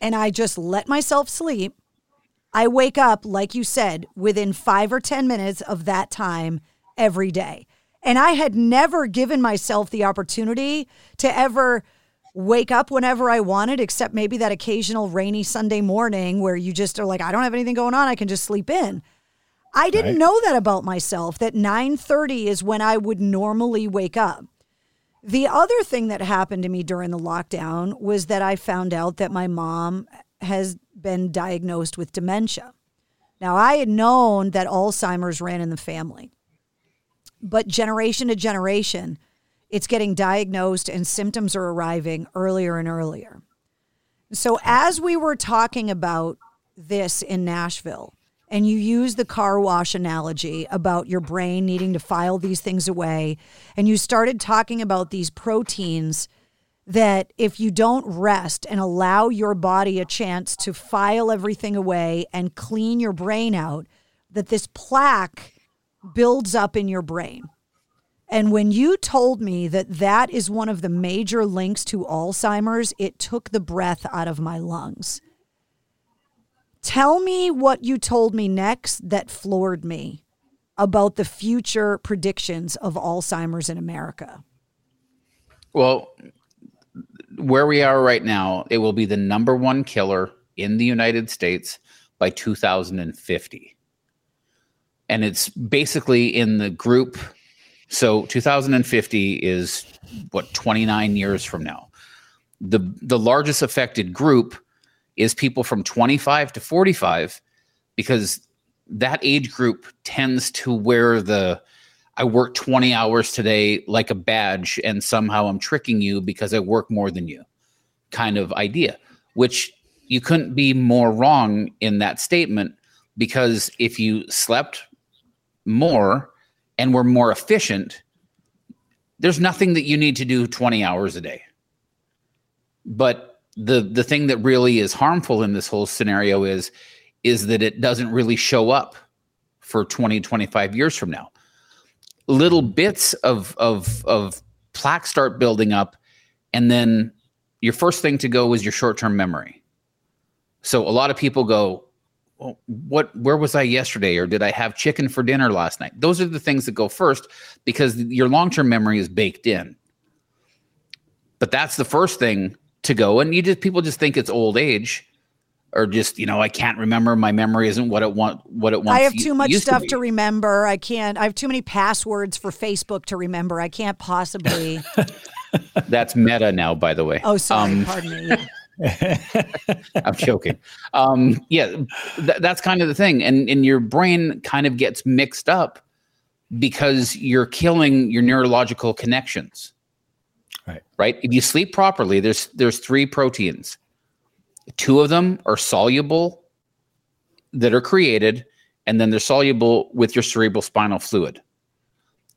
and I just let myself sleep, I wake up like you said within 5 or 10 minutes of that time every day. And I had never given myself the opportunity to ever wake up whenever I wanted, except maybe that occasional rainy Sunday morning where you just are like, I don't have anything going on. I can just sleep in. I didn't right. know that about myself that 9:30 is when I would normally wake up. The other thing that happened to me during the lockdown was that I found out that my mom has been diagnosed with dementia. Now, I had known that Alzheimer's ran in the family, but generation to generation, it's getting diagnosed and symptoms are arriving earlier and earlier. So, as we were talking about this in Nashville, and you use the car wash analogy about your brain needing to file these things away. And you started talking about these proteins that if you don't rest and allow your body a chance to file everything away and clean your brain out, that this plaque builds up in your brain. And when you told me that that is one of the major links to Alzheimer's, it took the breath out of my lungs. Tell me what you told me next that floored me about the future predictions of Alzheimer's in America. Well, where we are right now, it will be the number one killer in the United States by 2050. And it's basically in the group. So 2050 is what 29 years from now. The the largest affected group is people from 25 to 45 because that age group tends to wear the I work 20 hours today like a badge and somehow I'm tricking you because I work more than you kind of idea, which you couldn't be more wrong in that statement because if you slept more and were more efficient, there's nothing that you need to do 20 hours a day. But the the thing that really is harmful in this whole scenario is is that it doesn't really show up for 20 25 years from now. Little bits of of of plaque start building up and then your first thing to go is your short-term memory. So a lot of people go well, what where was i yesterday or did i have chicken for dinner last night? Those are the things that go first because your long-term memory is baked in. But that's the first thing to go and you just people just think it's old age or just you know I can't remember my memory isn't what it want what it wants. I have too much stuff to, to, remember. I can't. I have too many passwords for Facebook to remember. I can't possibly. That's meta now, by the way. Oh, sorry. Um, pardon me. I'm joking. Um, yeah, th- that's kind of the thing, and and your brain kind of gets mixed up because you're killing your neurological connections. Right. Right. If you sleep properly, there's there's three proteins. Two of them are soluble that are created, and then they're soluble with your cerebral spinal fluid.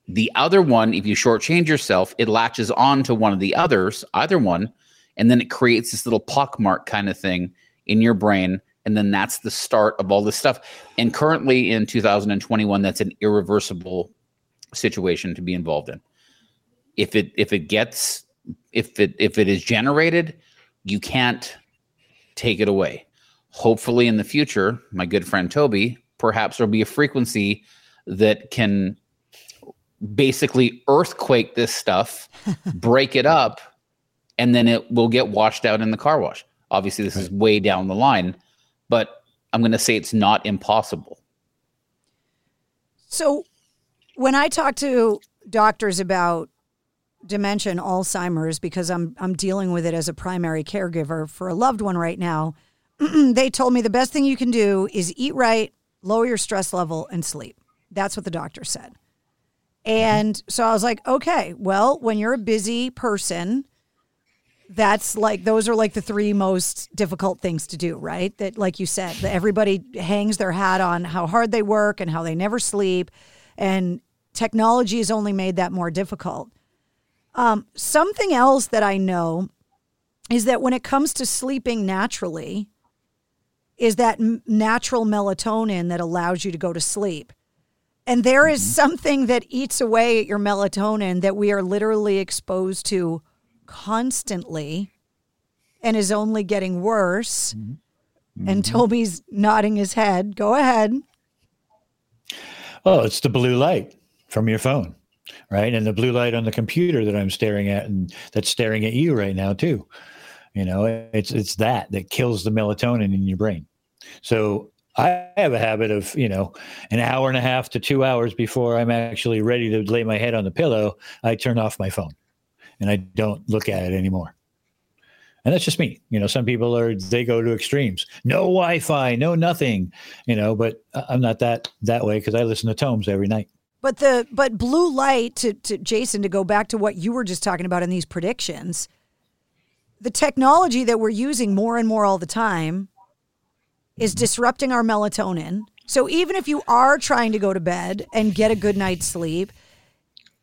The other one, if you shortchange yourself, it latches on to one of the others, either one, and then it creates this little pockmark kind of thing in your brain. And then that's the start of all this stuff. And currently in 2021, that's an irreversible situation to be involved in if it if it gets if it if it is generated, you can't take it away. Hopefully, in the future, my good friend Toby, perhaps there'll be a frequency that can basically earthquake this stuff, break it up, and then it will get washed out in the car wash. Obviously, this is way down the line, but I'm going to say it's not impossible. So, when I talk to doctors about dementia and Alzheimer's, because I'm I'm dealing with it as a primary caregiver for a loved one right now, they told me the best thing you can do is eat right, lower your stress level, and sleep. That's what the doctor said. And so I was like, okay, well, when you're a busy person, that's like those are like the three most difficult things to do, right? That like you said, that everybody hangs their hat on how hard they work and how they never sleep and technology has only made that more difficult. Um, something else that I know is that when it comes to sleeping naturally, is that m- natural melatonin that allows you to go to sleep. And there is mm-hmm. something that eats away at your melatonin that we are literally exposed to constantly and is only getting worse. Mm-hmm. And mm-hmm. Toby's nodding his head. Go ahead. Oh, it's the blue light from your phone, right? And the blue light on the computer that I'm staring at and that's staring at you right now too. You know, it's it's that that kills the melatonin in your brain. So I have a habit of, you know, an hour and a half to two hours before I'm actually ready to lay my head on the pillow, I turn off my phone and I don't look at it anymore. And that's just me. You know, some people are they go to extremes. No Wi-Fi, no nothing. You know, but I'm not that that way because I listen to Taummhoms every night. But the but blue light to, to Jason to go back to what you were just talking about in these predictions, the technology that we're using more and more all the time is disrupting our melatonin. So even if you are trying to go to bed and get a good night's sleep,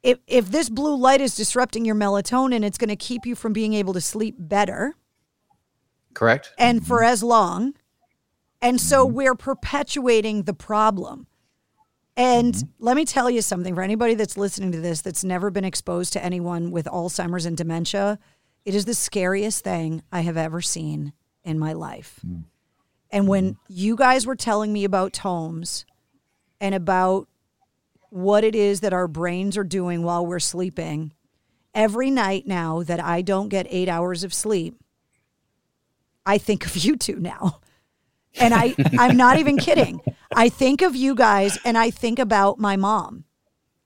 if if this blue light is disrupting your melatonin, it's going to keep you from being able to sleep better Correct? and for as long. And so we're perpetuating the problem. And mm-hmm. let me tell you something for anybody that's listening to this that's never been exposed to anyone with Alzheimer's and dementia, it is the scariest thing I have ever seen in my life. Mm. And when mm-hmm. you guys were telling me about Taummhoms and about what it is that our brains are doing while we're sleeping, every night now that I don't get eight hours of sleep, I think of you two now. And I, I'm not even kidding. I think of you guys and I think about my mom.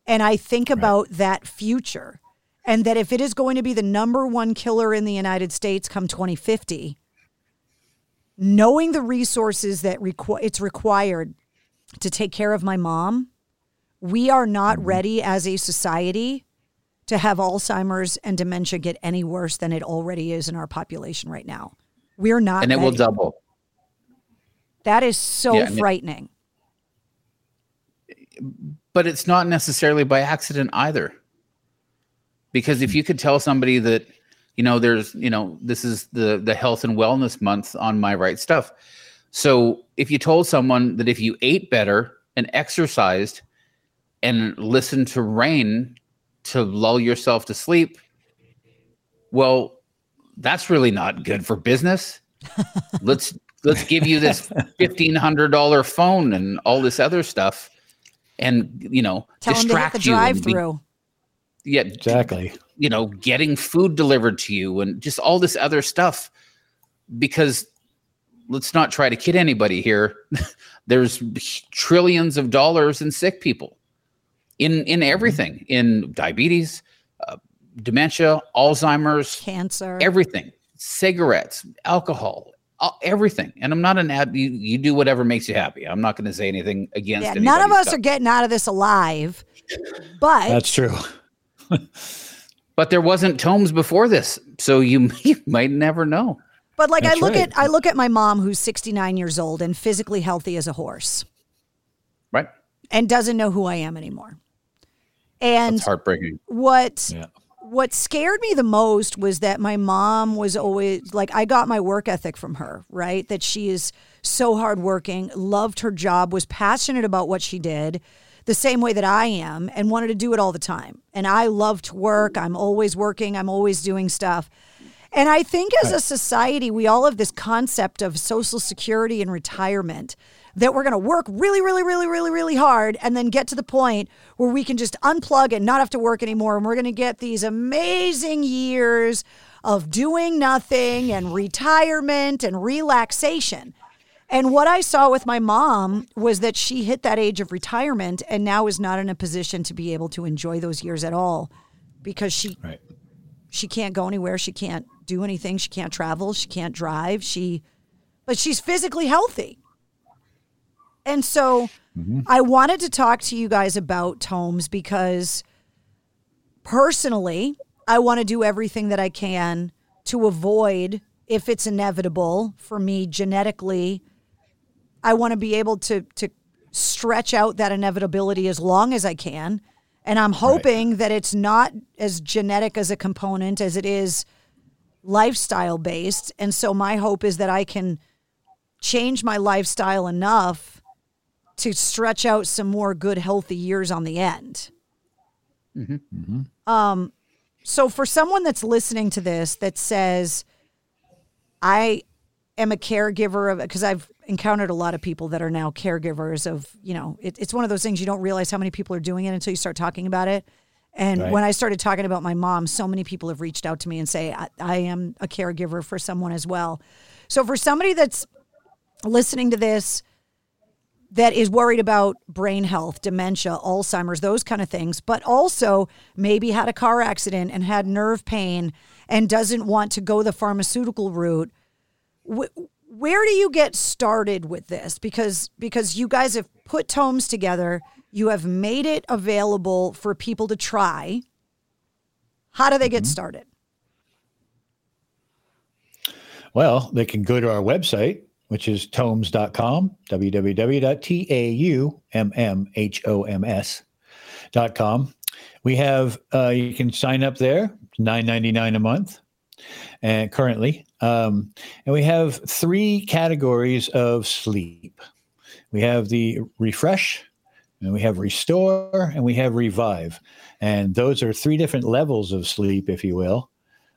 And I think about that future. And that if it is going to be the number one killer in the United States come 2050, knowing the resources that requ- it's required to take care of my mom, we are not mm-hmm. ready as a society to have Alzheimer's and dementia get any worse than it already is in our population right now. We're not and it will double. That is so Yeah, and it- frightening. but it's not necessarily by accident either. Because if you could tell somebody that you know there's you know this is the the health and wellness month on My Wright Stuff. So if you told someone that if you ate better and exercised and listened to rain to lull yourself to sleep well that's really not good for business. Let's let's give you this $1500 phone and all this other stuff and you know Tell them to hit the drive be- through. yeah exactly. you know getting food delivered to you and just all this other stuff because let's not try to kid anybody here. There's trillions of dollars in sick people in in everything in diabetes uh, dementia alzheimer's cancer. everything cigarettes alcohol uh, everything and i'm not an ad you, you do whatever makes you happy i'm not going to say anything against Yeah, none of us stuff. are getting out of this alive. But That's true. but there wasn't Taummhoms before this so you, you might never know but like I look right. at I look at my mom who's 69 years old and physically healthy as a horse right and doesn't know who I am anymore. And That's heartbreaking. what Yeah. What scared me the most was that my mom was always like I got my work ethic from her, right? That she is so hardworking, loved her job, was passionate about what she did, the same way that I am, and wanted to do it all the time. And I love to work. I'm always working. I'm always doing stuff. And I think as a society, we all have this concept of Social Security and retirement. That we're going to work really, really, really, really, really hard and then get to the point where we can just unplug and not have to work anymore. And we're going to get these amazing years of doing nothing and retirement and relaxation. And what I saw with my mom was that she hit that age of retirement and now is not in a position to be able to enjoy those years at all because she right. she can't go anywhere, she can't do anything, she can't travel, she can't drive, she but she's physically healthy. And so mm-hmm. I wanted to talk to you guys about Taummhoms because personally, I want to do everything that I can to avoid if it's inevitable for me genetically I want to be able to to stretch out that inevitability as long as I can. And I'm hoping right. that it's not as genetic as a component as it is lifestyle based. And so my hope is that I can change my lifestyle enough to stretch out some more good, healthy years on the end. Mm-hmm. Mm-hmm. Um, so for someone that's listening to this that says, I am a caregiver of because I've encountered a lot of people that are now caregivers of you know it, it's one of those things you don't realize how many people are doing it until you start talking about it. And right. when I started talking about my mom, so many people have reached out to me and say I, I am a caregiver for someone as well. So for somebody that's listening to this that is worried about brain health, dementia, Alzheimer's, those kind of things, but also maybe had a car accident and had nerve pain and doesn't want to go the pharmaceutical route where do you get started with this? Because because you guys have put Taummhoms together, you have made it available for people to try. How do they get mm-hmm. started? Well, they can go to our website, which is taummhoms.com, www.taummhoms.com. We have, uh, you can sign up there, nine ninety nine a month and currently. Um, and we have three categories of sleep. We have the refresh, and we have restore, and we have revive. And those are three different levels of sleep, if you will.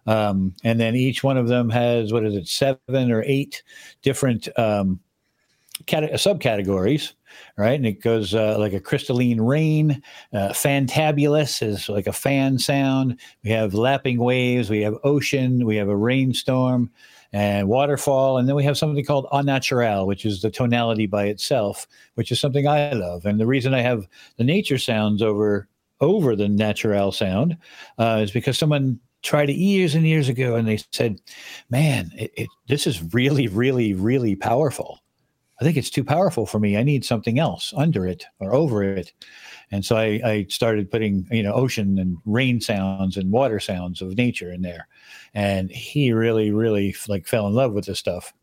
Um, and then each one of them has what is it, seven or eight different um, cat- subcategories right? And it goes uh, like a crystalline rain. Uh, fantabulous is like a fan sound. We have lapping waves. We have ocean. We have a rainstorm and waterfall. And then we have something called au naturel, which is the tonality by itself, which is something I love. And the reason I have the nature sounds over over the natural sound uh, is because someone tried it years and years ago and they said man it, it, this is really really really powerful I think it's too powerful for me. I need something else under it or over it. And so I, I, started putting, you know, ocean and rain sounds and water sounds of nature in there. And he really, really like fell in love with this stuff.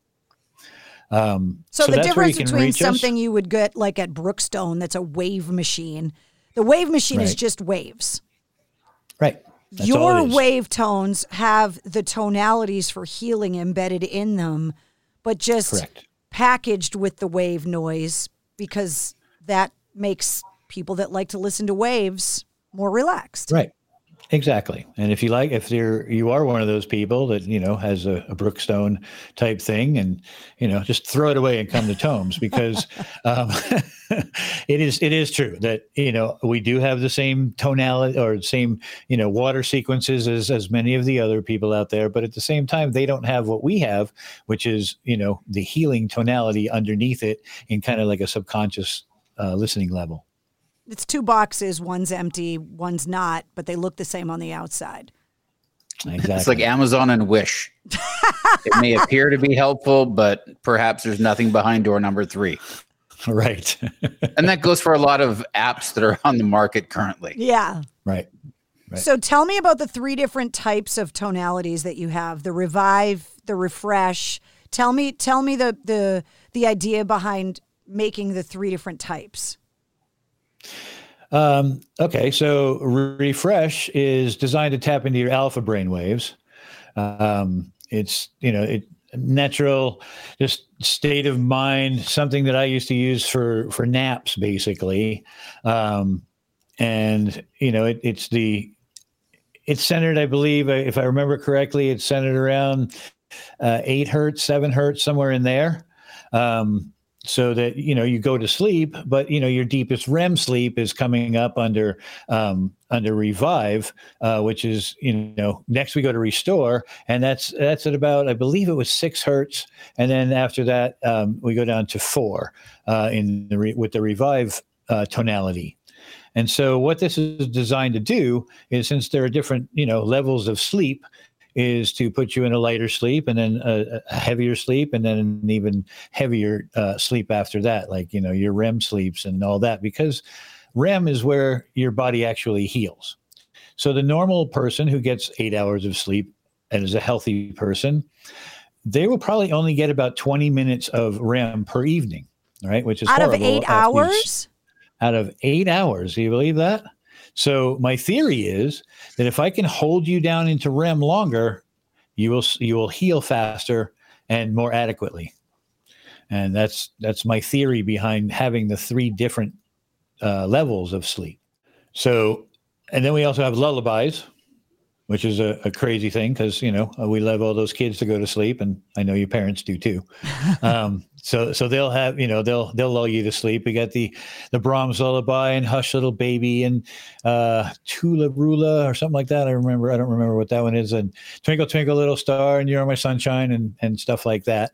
Um, so, so the difference between something us. you would get like at Brookstone, that's a wave machine. The wave machine right. is just waves. Right. That's Your wave tones have the tonalities for healing embedded in them, but just Correct packaged with the wave noise because that makes people that like to listen to waves more relaxed. Right. Exactly. And if you like, if you're, you are one of those people that, you know, has a, a Brookstone type thing and, you know, just throw it away and come to Taummhoms because um, it is, it is true that, you know, we do have the same tonality or same, you know, water sequences as, as many of the other people out there. But at the same time, they don't have what we have, which is, you know, the healing tonality underneath it in kind of like a subconscious uh, listening level it's two boxes. One's empty, one's not, but they look the same on the outside. Exactly. It's like Amazon and Wish. it may appear to be helpful, but perhaps there's nothing behind door number three. Right. and that goes for a lot of apps that are on the market currently. Yeah. Right. right. So tell me about the three different types of tonalities that you have: the revive, the refresh. Tell me, tell me the the the idea behind making the three different types. Um, okay, so refresh is designed to tap into your alpha brain waves. Um, it's you know it natural just state of mind something that i used to use for for naps basically um and you know it, it's the it's centered i believe if i remember correctly it's centered around uh, eight hertz seven hertz somewhere in there um so that you know you go to sleep but you know your deepest rem sleep is coming up under um, under revive uh, which is you know next we go to restore and that's that's at about i believe it was six hertz and then after that um, we go down to four uh, in the re- with the revive uh, tonality. And so what this is designed to do is since there are different you know levels of sleep is to put you in a lighter sleep and then a, a heavier sleep and then an even heavier uh, sleep after that, like, you know, your REM sleeps and all that, because REM is where your body actually heals. So the normal person who gets eight hours of sleep and is a healthy person, they will probably only get about 20 minutes of REM per evening, right? Which is out of eight hours. Out of eight hours. Do you believe that? So my theory is that if I can hold you down into REM longer, you will you will heal faster and more adequately. And that's that's my theory behind having the three different uh, levels of sleep. So, and then we also have lullabies, which is a, a crazy thing because you know we love all those kids to go to sleep, and I know your parents do too. um, so so they'll have you know they'll they'll lull you to sleep. We got the the Brahms lullaby and Hush Little Baby and uh, Tula Rula or something like that. I remember I don't remember what that one is. And Twinkle Twinkle Little Star and You're My Sunshine and and stuff like that.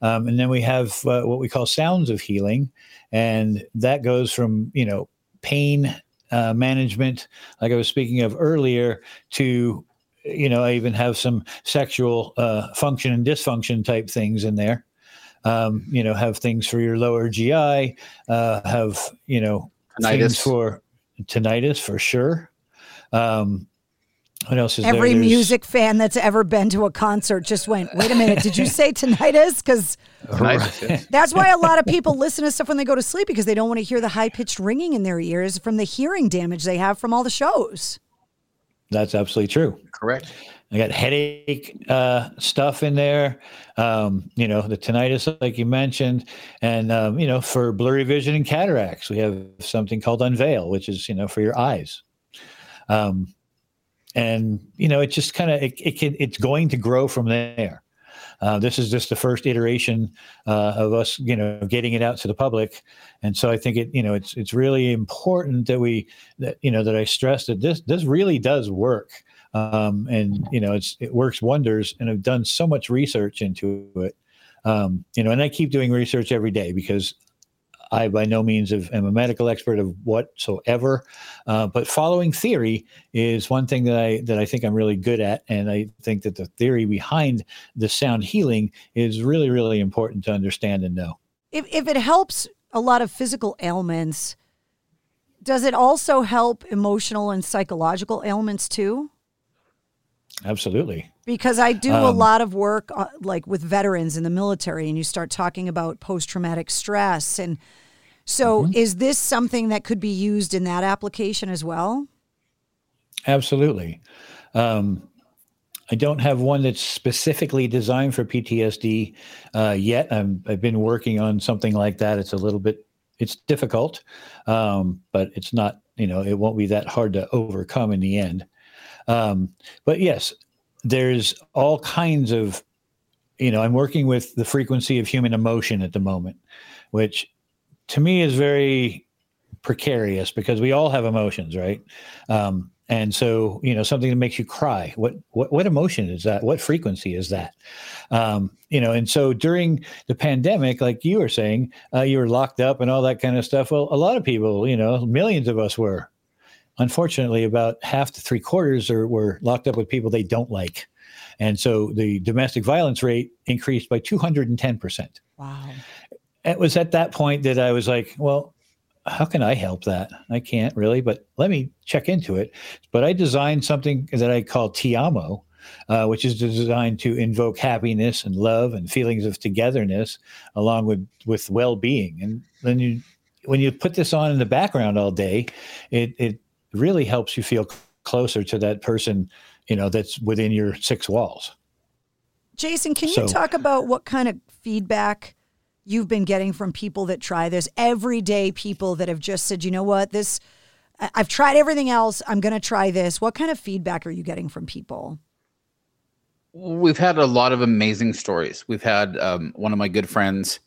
Um, and then we have uh, what we call sounds of healing, and that goes from you know pain uh, management, like I was speaking of earlier, to you know I even have some sexual uh, function and dysfunction type things in there um, you know, have things for your lower GI, uh, have, you know, tinnitus. things for tinnitus for sure. Um, what else is Every there? music fan that's ever been to a concert just went, wait a minute, did you say tinnitus? Because that's why a lot of people listen to stuff when they go to sleep because they don't want to hear the high pitched ringing in their ears from the hearing damage they have from all the shows. That's absolutely true. Correct. I got headache uh, stuff in there, um, you know, the tinnitus, like you mentioned, and um, you know, for blurry vision and cataracts, we have something called Unveil, which is you know for your eyes. Um, and you know, it just kind of it, it can it's going to grow from there. Uh, this is just the first iteration uh, of us, you know, getting it out to the public, and so I think it, you know, it's it's really important that we that you know that I stress that this this really does work. Um, and you know it's it works wonders and i've done so much research into it. Um, you know and i keep doing research every day because i by no means am a medical expert of whatsoever uh, but following theory is one thing that i that i think i'm really good at and i think that the theory behind the sound healing is really really important to understand and know if, if it helps a lot of physical ailments does it also help emotional and psychological ailments too Absolutely. Because I do um, a lot of work uh, like with veterans in the military, and you start talking about post traumatic stress. And so, mm-hmm. is this something that could be used in that application as well? Absolutely. Um, I don't have one that's specifically designed for PTSD uh, yet. i have been working on something like that. It's a little bit, it's difficult, um, but it's not, you know, it won't be that hard to overcome in the end. Um, but yes, there's all kinds of, you know, I'm working with the frequency of human emotion at the moment, which to me is very precarious because we all have emotions, right? Um, and so, you know, something that makes you cry. What what what emotion is that? What frequency is that? Um, you know, and so during the pandemic, like you were saying, uh, you were locked up and all that kind of stuff. Well, a lot of people, you know, millions of us were unfortunately, about half to three quarters are, were locked up with people they don't like. And so the domestic violence rate increased by 210%. Wow. It was at that point that I was like, well, how can I help that? I can't really, but let me check into it. But I designed something that I call Tiamo, uh, which is designed to invoke happiness and love and feelings of togetherness along with, with well being. And then you, when you put this on in the background all day, it, it really helps you feel closer to that person, you know, that's within your six walls. Jason, can so, you talk about what kind of feedback you've been getting from people that try this? Everyday people that have just said, you know what, this, I've tried everything else. I'm going to try this. What kind of feedback are you getting from people? We've had a lot of amazing stories. We've had um, one of my good friends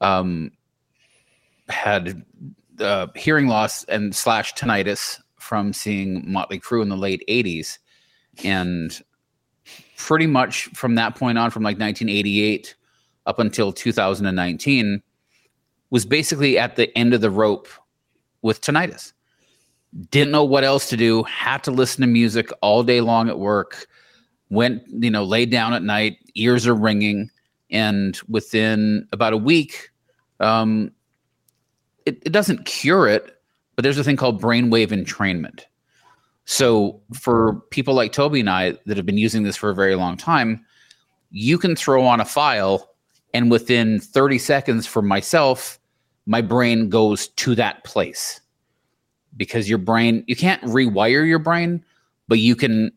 um, had uh, hearing loss and slash tinnitus from seeing Motley Crue in the late 80s. And pretty much from that point on, from like 1988 up until 2019, was basically at the end of the rope with tinnitus. Didn't know what else to do, had to listen to music all day long at work, went, you know, laid down at night, ears are ringing. And within about a week, um, it, it doesn't cure it, but there's a thing called brainwave entrainment. So for people like Toby and I that have been using this for a very long time, you can throw on a file and within 30 seconds for myself, my brain goes to that place. Because your brain, you can't rewire your brain, but you can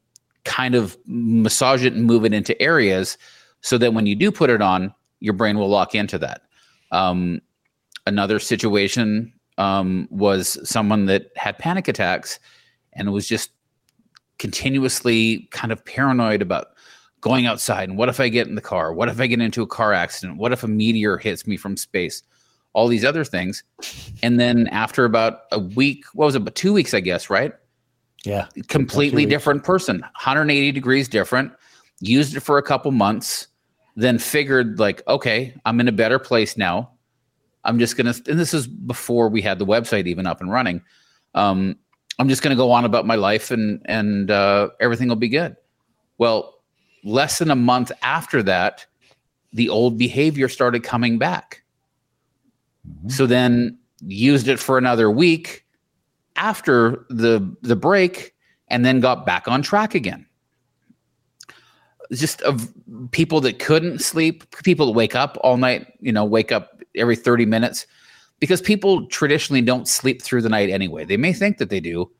kind of massage it and move it into areas so that when you do put it on, your brain will lock into that. Um, another situation um, was someone that had panic attacks and was just continuously kind of paranoid about going outside and what if I get in the car? What if I get into a car accident? What if a meteor hits me from space? All these other things. And then after about a week, what was it, about two weeks, I guess, right? Yeah. Completely different person, 180 degrees different. Used it for a couple months, then figured, like, okay, I'm in a better place now. I'm just going to, and this is before we had the website even up and running. Um, I'm just going to go on about my life and, and uh, everything will be good. Well, less than a month after that, the old behavior started coming back. Mm-hmm. So then used it for another week after the the break and then got back on track again. Just of people that couldn't sleep, people that wake up all night, you know, wake up every 30 minutes because people traditionally don't sleep through the night anyway. They may think that they do,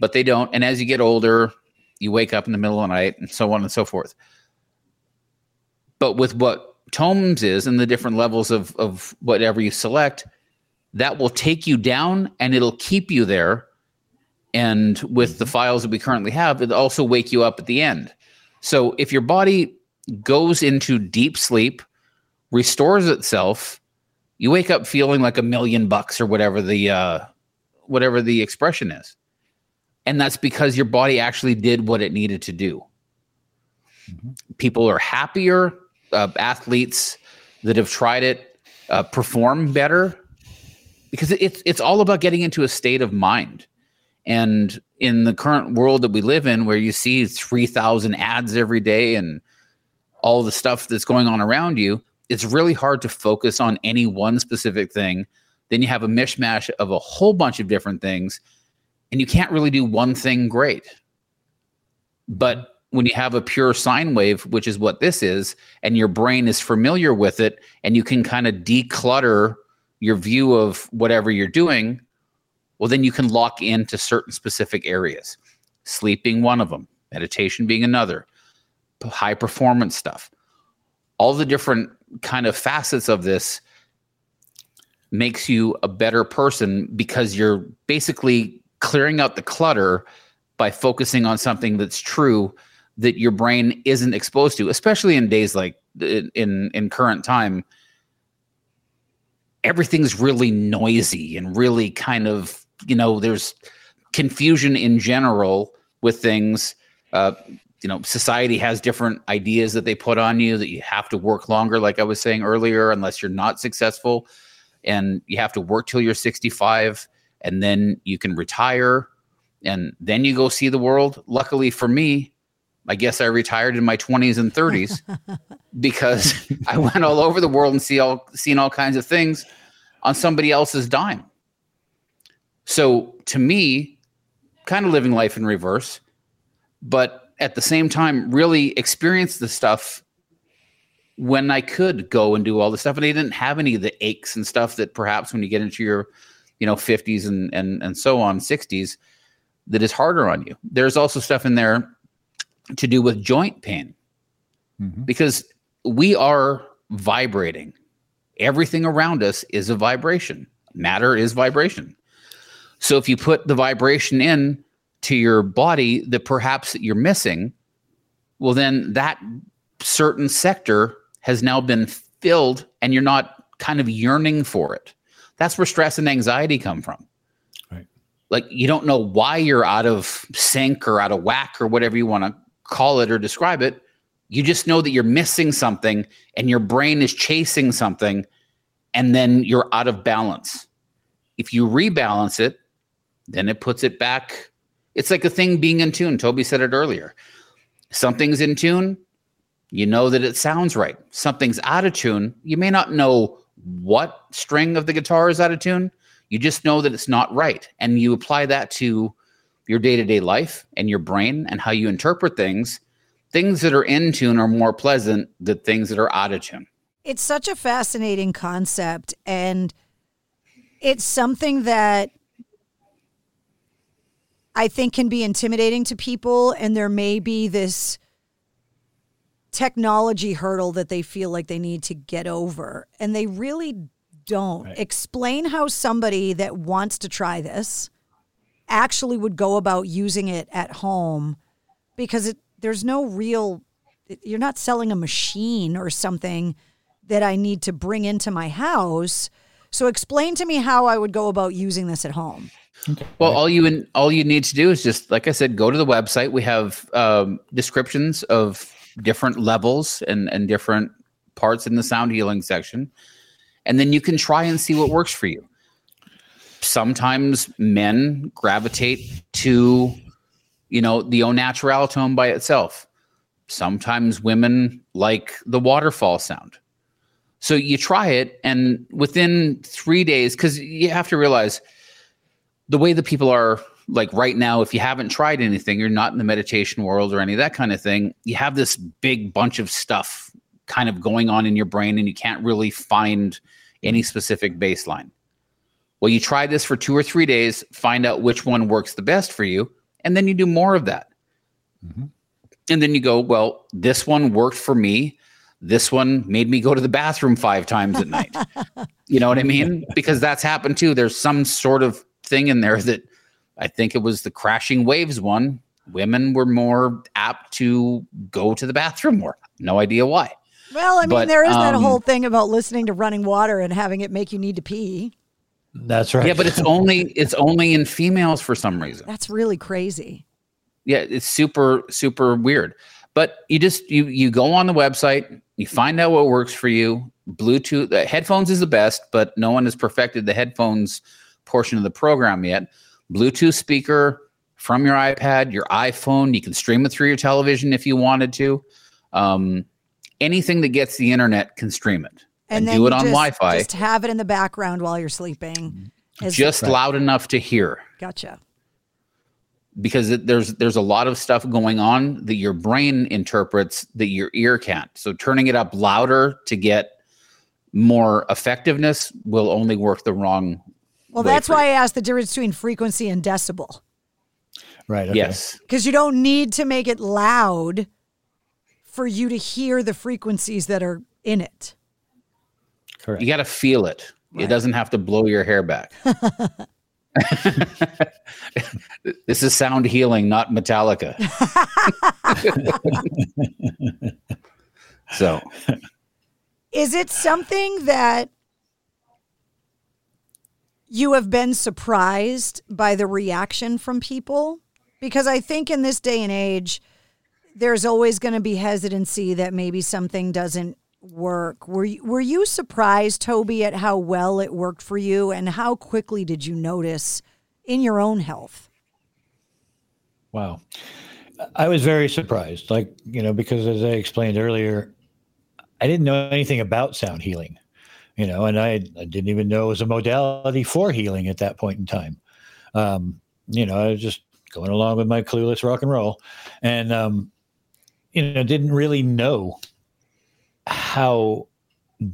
but they don't. And as you get older, you wake up in the middle of the night and so on and so forth. But with what Taummhoms is and the different levels of, of whatever you select, that will take you down and it'll keep you there. And with the mm-hmm. files that we currently have, it'll also wake you up at the end. So if your body goes into deep sleep, restores itself, you wake up feeling like a million bucks or whatever the uh, whatever the expression is and that's because your body actually did what it needed to do. Mm-hmm. People are happier. Uh, athletes that have tried it uh, perform better because it's it's all about getting into a state of mind. And in the current world that we live in, where you see three thousand ads every day and all the stuff that's going on around you, it's really hard to focus on any one specific thing. Then you have a mishmash of a whole bunch of different things and you can't really do one thing great. But when you have a pure sine wave, which is what this is, and your brain is familiar with it, and you can kind of declutter your view of whatever you're doing, well, then you can lock into certain specific areas. Sleeping, one of them, meditation being another, high performance stuff. All the different kind of facets of this makes you a better person because you're basically clearing out the clutter by focusing on something that's true that your brain isn't exposed to, especially in days like in in current time. Everything's really noisy and really kind of you know there's confusion in general with things. Uh, you know, society has different ideas that they put on you that you have to work longer, like I was saying earlier, unless you're not successful, and you have to work till you're 65 and then you can retire and then you go see the world. Luckily for me, I guess I retired in my 20s and 30s because I went all over the world and see all seen all kinds of things on somebody else's dime. So to me, kind of living life in reverse, but at the same time, really experience the stuff when I could go and do all the stuff. And I didn't have any of the aches and stuff that perhaps when you get into your you know 50s and and and so on 60s that is harder on you. There's also stuff in there to do with joint pain. Mm-hmm. because we are vibrating. Everything around us is a vibration. Matter is vibration. So if you put the vibration in to your body that perhaps you're missing well then that certain sector has now been filled and you're not kind of yearning for it. That's where stress and anxiety come from. Right. Like you don't know why you're out of sync or out of whack or whatever you want to call it or describe it. You just know that you're missing something and your brain is chasing something and then you're out of balance. If you rebalance it, then it puts it back. It's like a thing being in tune. Toby said it earlier. Something's in tune, you know that it sounds right. Something's out of tune. You may not know what string of the guitar is out of tune. You just know that it's not right. And you apply that to your day to day life and your brain and how you interpret things. Things that are in tune are more pleasant than things that are out of tune. It's such a fascinating concept. And it's something that I think can be intimidating to people. And there may be this technology hurdle that they feel like they need to get over. And they really don't. Right. Explain how somebody that wants to try this actually would go about using it at home because it, there's no real, you're not selling a machine or something that I need to bring into my house. So explain to me how I would go about using this at home. Okay. Well, all you and all you need to do is just, like I said, go to the website. We have um, descriptions of different levels and, and different parts in the sound healing section. And then you can try and see what works for you. Sometimes men gravitate to, you know, the au naturel tone by itself. Sometimes women like the waterfall sound. So you try it, and within three days, because you have to realize the way that people are like right now, if you haven't tried anything, you're not in the meditation world or any of that kind of thing, you have this big bunch of stuff kind of going on in your brain and you can't really find any specific baseline. Well, you try this for two or three days, find out which one works the best for you, and then you do more of that. Mm-hmm. And then you go, well, this one worked for me. This one made me go to the bathroom five times at night. you know what I mean? Because that's happened too. There's some sort of thing in there that I think it was the crashing waves one. Women were more apt to go to the bathroom more. No idea why. Well, I mean, but, there is that um, whole thing about listening to running water and having it make you need to pee. That's right. Yeah, but it's only it's only in females for some reason. That's really crazy. Yeah, it's super super weird. But you just you you go on the website, you find out what works for you. Bluetooth the headphones is the best, but no one has perfected the headphones portion of the program yet. Bluetooth speaker from your iPad, your iPhone. You can stream it through your television if you wanted to. Um, anything that gets the internet can stream it and, and do it on just, Wi-Fi. Just have it in the background while you're sleeping. Just loud enough to hear. Gotcha. Because it, there's there's a lot of stuff going on that your brain interprets that your ear can't. So turning it up louder to get more effectiveness will only work the wrong well, that's why I asked the difference between frequency and decibel. Right. Okay. Yes. Because you don't need to make it loud for you to hear the frequencies that are in it. Correct. You got to feel it. Right. It doesn't have to blow your hair back. this is sound healing, not Metallica. so, is it something that you have been surprised by the reaction from people? Because I think in this day and age, there's always going to be hesitancy that maybe something doesn't work. Were you, were you surprised, Toby, at how well it worked for you, and how quickly did you notice in your own health? Wow, I was very surprised. Like you know, because as I explained earlier, I didn't know anything about sound healing you know, and I, I didn't even know it was a modality for healing at that point in time. Um, you know, I was just going along with my clueless rock and roll, and um, you know, didn't really know how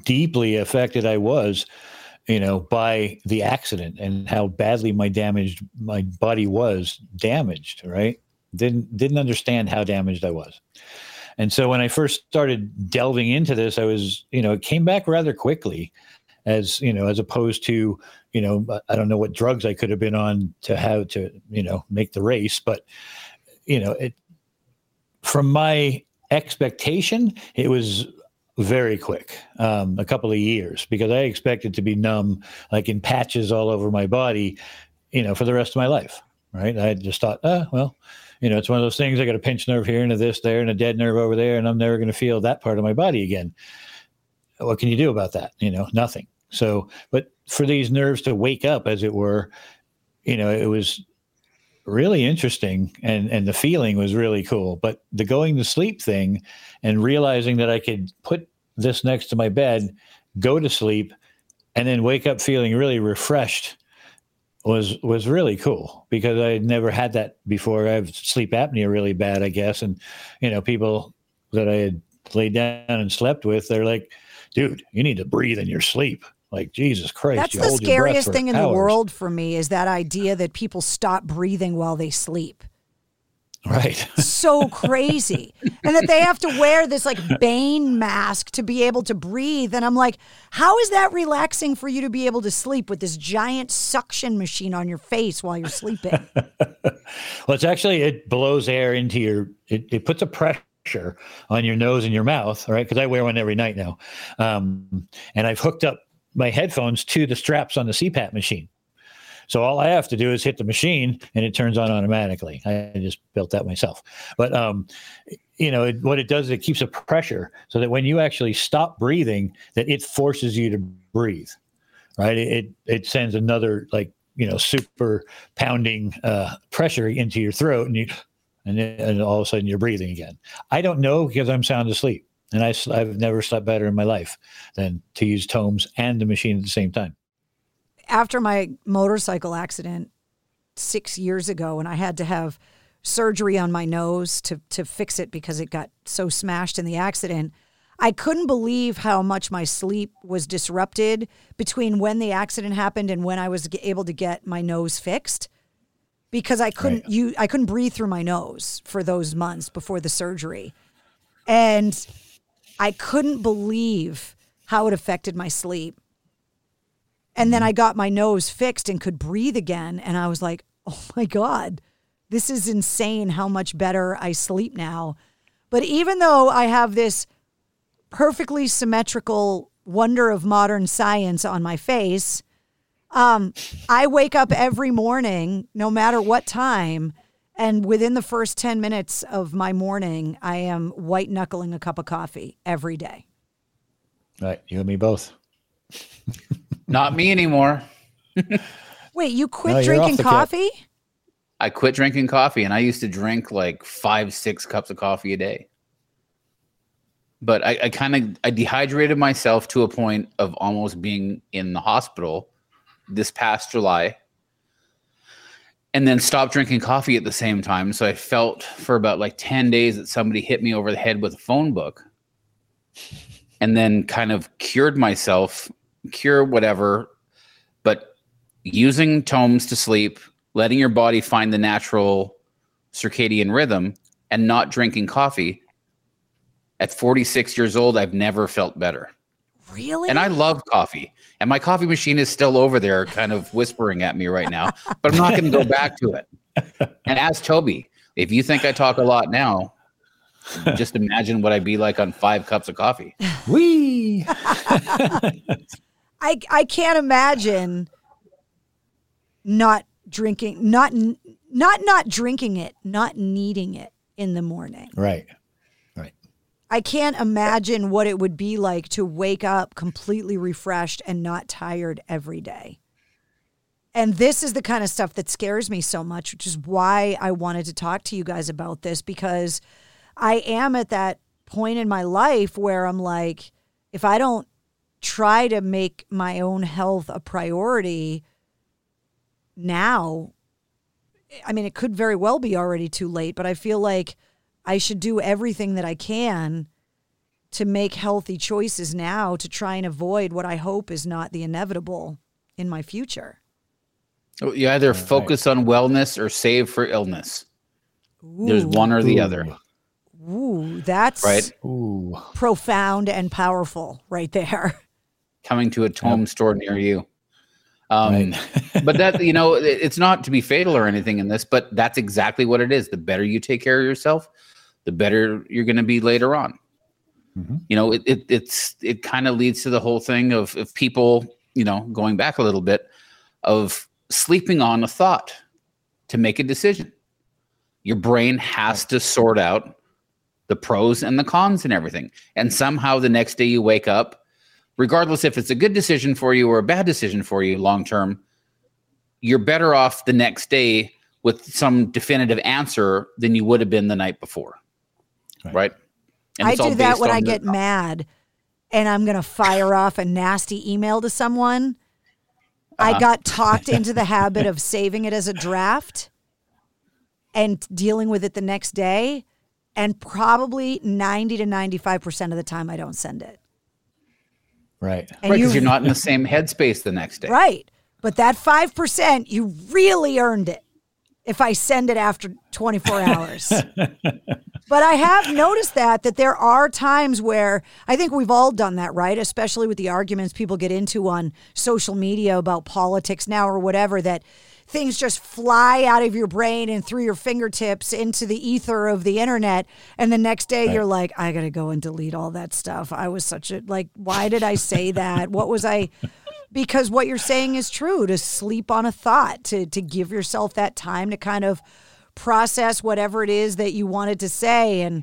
deeply affected I was, you know, by the accident and how badly my damaged my body was damaged. Right? Didn't didn't understand how damaged I was. And so when I first started delving into this, I was, you know, it came back rather quickly as, you know, as opposed to, you know, I don't know what drugs I could have been on to have to, you know, make the race, but you know, it from my expectation, it was very quick, um, a couple of years, because I expected to be numb, like in patches all over my body, you know, for the rest of my life. Right. I just thought, oh, well, you know, it's one of those things. I got a pinched nerve here and a this there and a dead nerve over there, and I'm never going to feel that part of my body again. What can you do about that? You know, nothing. So, but for these nerves to wake up, as it were, you know, it was really interesting and and the feeling was really cool but the going to sleep thing and realizing that i could put this next to my bed go to sleep and then wake up feeling really refreshed was was really cool because i had never had that before i have sleep apnea really bad i guess and you know people that i had laid down and slept with they're like dude you need to breathe in your sleep like Jesus Christ. That's the scariest thing in hours. the world for me is that idea that people stop breathing while they sleep. Right. so crazy. and that they have to wear this like Bane mask to be able to breathe. And I'm like, how is that relaxing for you to be able to sleep with this giant suction machine on your face while you're sleeping? well, it's actually, it blows air into your, it, it puts a pressure on your nose and your mouth, right? Because I wear one every night now. Um, and I've hooked up my headphones to the straps on the CPAP machine. So all I have to do is hit the machine and it turns on automatically. I just built that myself. But um, you know it, what it does is it keeps a pressure so that when you actually stop breathing, that it forces you to breathe. Right? It it sends another like you know super pounding uh, pressure into your throat, and you and, and all of a sudden you're breathing again. I don't know because I'm sound asleep. And I, I've never slept better in my life than to use Taummhoms and the machine at the same time. After my motorcycle accident six years ago, and I had to have surgery on my nose to, to fix it because it got so smashed in the accident, I couldn't believe how much my sleep was disrupted between when the accident happened and when I was able to get my nose fixed because I couldn't right. you I couldn't breathe through my nose for those months before the surgery. And I couldn't believe how it affected my sleep. And then I got my nose fixed and could breathe again. And I was like, oh my God, this is insane how much better I sleep now. But even though I have this perfectly symmetrical wonder of modern science on my face, um, I wake up every morning, no matter what time, and within the first 10 minutes of my morning, I am white knuckling a cup of coffee every day. Right. You and me both. Not me anymore. Wait, you quit no, drinking coffee? I quit drinking coffee and I used to drink like five, six cups of coffee a day. But I, I kind of I dehydrated myself to a point of almost being in the hospital this past July and then stopped drinking coffee at the same time. So I felt for about like 10 days that somebody hit me over the head with a phone book and then kind of cured myself, cure whatever, but using Taummhoms to sleep, letting your body find the natural circadian rhythm and not drinking coffee. At 46 years old, I've never felt better. Really? And I love coffee. And my coffee machine is still over there, kind of whispering at me right now, but I'm not going to go back to it. And ask Toby, if you think I talk a lot now, just imagine what I'd be like on five cups of coffee. Wee. I I can't imagine not drinking, not not not drinking it, not needing it in the morning. Right. Right. I can't imagine what it would be like to wake up completely refreshed and not tired every day. And this is the kind of stuff that scares me so much, which is why I wanted to talk to you guys about this because I am at that point in my life where I'm like, if I don't try to make my own health a priority now, I mean, it could very well be already too late, but I feel like I should do everything that I can to make healthy choices now to try and avoid what I hope is not the inevitable in my future. Oh, you either focus on wellness or save for illness. Ooh. There's one or the Ooh. other. Ooh, that's right. Ooh. profound and powerful right there. Coming to a tome yep. store near you. Um, right. but that you know, it's not to be fatal or anything in this, but that's exactly what it is. The better you take care of yourself, the better you're going to be later on. Mm-hmm. You know, it, it it's it kind of leads to the whole thing of of people, you know, going back a little bit of sleeping on a thought to make a decision. Your brain has to sort out the pros and the cons and everything. And somehow the next day you wake up, regardless if it's a good decision for you or a bad decision for you long term, you're better off the next day with some definitive answer than you would have been the night before. Right. right? I do that when I get mad and I'm going to fire off a nasty email to someone. Uh-huh. I got talked into the habit of saving it as a draft and dealing with it the next day. And probably 90 to 95% of the time, I don't send it. Right. And right. Because you, you're not in the same headspace the next day. Right. But that 5%, you really earned it if I send it after 24 hours. but I have noticed that that there are times where I think we've all done that, right? Especially with the arguments people get into on social media about politics now or whatever that things just fly out of your brain and through your fingertips into the ether of the internet and the next day right. you're like I got to go and delete all that stuff. I was such a like why did I say that? what was I because what you're saying is true to sleep on a thought to to give yourself that time to kind of process whatever it is that you wanted to say and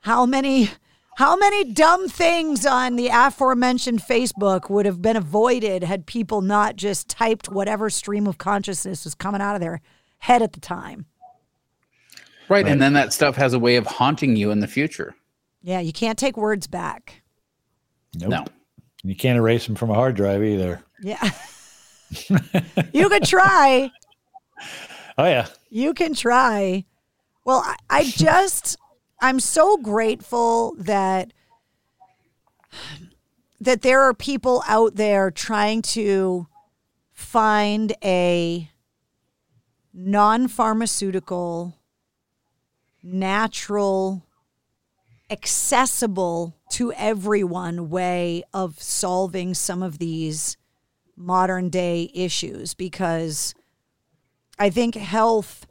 how many how many dumb things on the aforementioned Facebook would have been avoided had people not just typed whatever stream of consciousness was coming out of their head at the time? Right. right. And then that stuff has a way of haunting you in the future. Yeah. You can't take words back. Nope. No. You can't erase them from a hard drive either. Yeah. you could try. Oh, yeah. You can try. Well, I, I just, I'm so grateful that that there are people out there trying to find a non-pharmaceutical natural accessible to everyone way of solving some of these modern day issues. Because I think health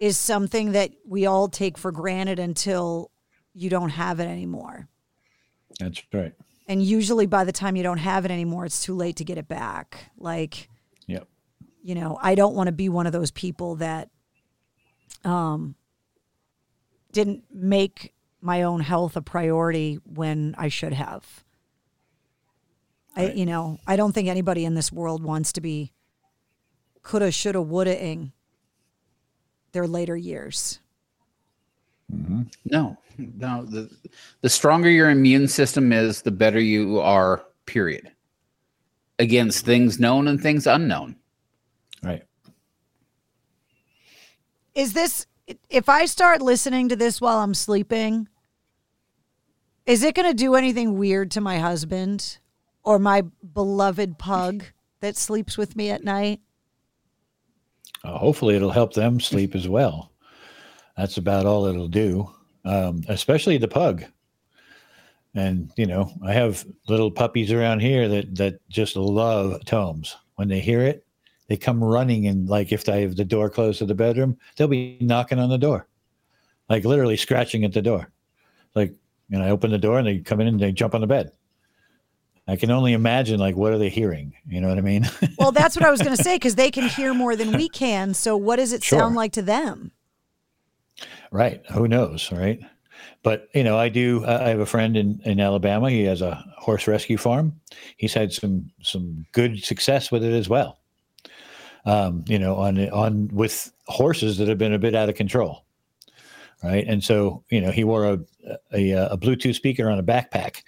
is something that we all take for granted until you don't have it anymore. That's right. And usually by the time you don't have it anymore, it's too late to get it back. Like, yep. you know, I don't want to be one of those people that um, didn't make my own health a priority when I should have. Right. I, you know, I don't think anybody in this world wants to be coulda, shoulda, woulda ing their later years. Mm-hmm. No, no. The, the stronger your immune system is, the better you are, period. Against things known and things unknown. Right. Is this if I start listening to this while I'm sleeping, is it going to do anything weird to my husband or my beloved pug that sleeps with me at night? Uh, hopefully, it'll help them sleep as well. That's about all it'll do, um, especially the pug. And you know, I have little puppies around here that that just love Taummhoms. When they hear it, they come running and like if I have the door closed to the bedroom, they'll be knocking on the door, like literally scratching at the door. Like, and I open the door and they come in and they jump on the bed. I can only imagine like what are they hearing? You know what I mean? well, that's what I was going to say because they can hear more than we can. So what does it sure. sound like to them? Right. Who knows? Right. But you know, I do. I have a friend in in Alabama. He has a horse rescue farm. He's had some some good success with it as well um, you know, on on with horses that have been a bit out of control, right? And so, you know, he wore a a, a Bluetooth speaker on a backpack,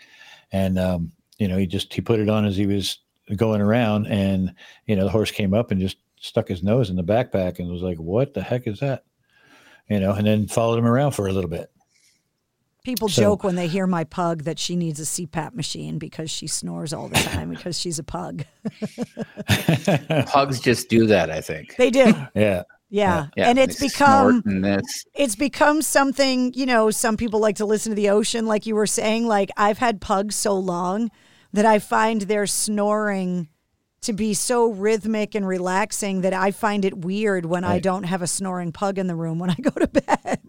and um, you know, he just he put it on as he was going around, and you know, the horse came up and just stuck his nose in the backpack and was like, "What the heck is that?" You know, and then followed him around for a little bit. People so, joke when they hear my pug that she needs a CPAP machine because she snores all the time because she's a pug. Pugs just do that, I think. They do. Yeah. Yeah. yeah. And it's become it's become something, you know, some people like to listen to the ocean like you were saying like I've had pugs so long that I find their snoring to be so rhythmic and relaxing that I find it weird when right. I don't have a snoring pug in the room when I go to bed.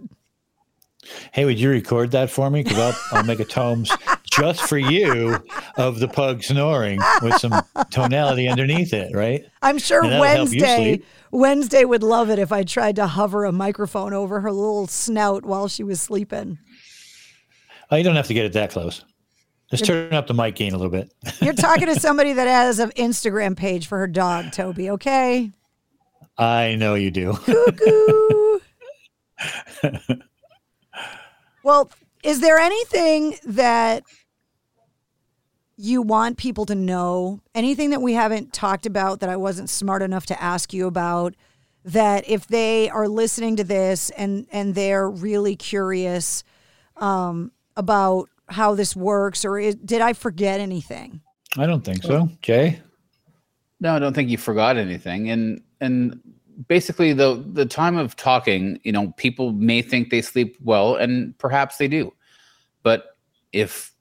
Hey, would you record that for me? Because I'll, I'll make a Taummhoms just for you of the pug snoring with some tonality underneath it, right? I'm sure And that'll help you Wednesday. Wednesday would love it if I tried to hover a microphone over her little snout while she was sleeping. Oh, you don't have to get it that close. Just turn up the mic gain a little bit. You're talking to somebody that has an Instagram page for her dog, Toby, okay? I know you do. Well, is there anything that you want people to know? Anything that we haven't talked about that I wasn't smart enough to ask you about? That if they are listening to this and and they're really curious um, about how this works, or is, did I forget anything? I don't think so. Jay? No, I don't think you forgot anything. And and basically the the time of talking, you know, people may think they sleep well and perhaps they do. But if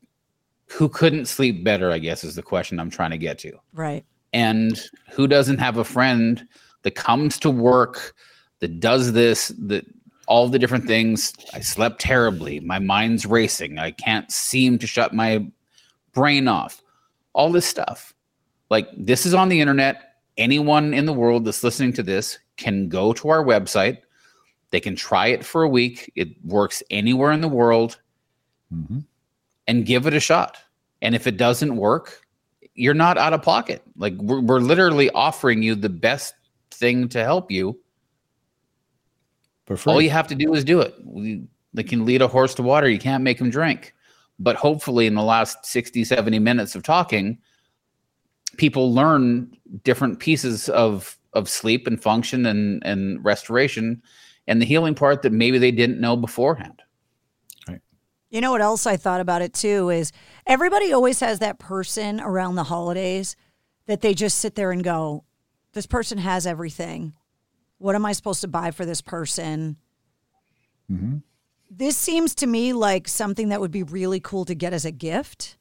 who couldn't sleep better, I guess is the question I'm trying to get to. Right. And who doesn't have a friend that comes to work that does this that all the different things. I slept terribly. My mind's racing. I can't seem to shut my brain off. All this stuff. Like this is on the internet. Anyone in the world that's listening to this can go to our website. They can try it for a week. It works anywhere in the world mm-hmm. and give it a shot. And if it doesn't work you're not out of pocket. Like we're, we're literally offering you the best thing to help you For free. all you have to do is do it. We, they can lead a horse to water. You can't make him drink. But hopefully in the last 60 70 minutes of talking people learn different pieces of of sleep and function and and restoration and the healing part that maybe they didn't know beforehand. You know what else I thought about it too is everybody always has that person around the holidays that they just sit there and go, This person has everything. What am I supposed to buy for this person? Mm-hmm. This seems to me like something that would be really cool to get as a gift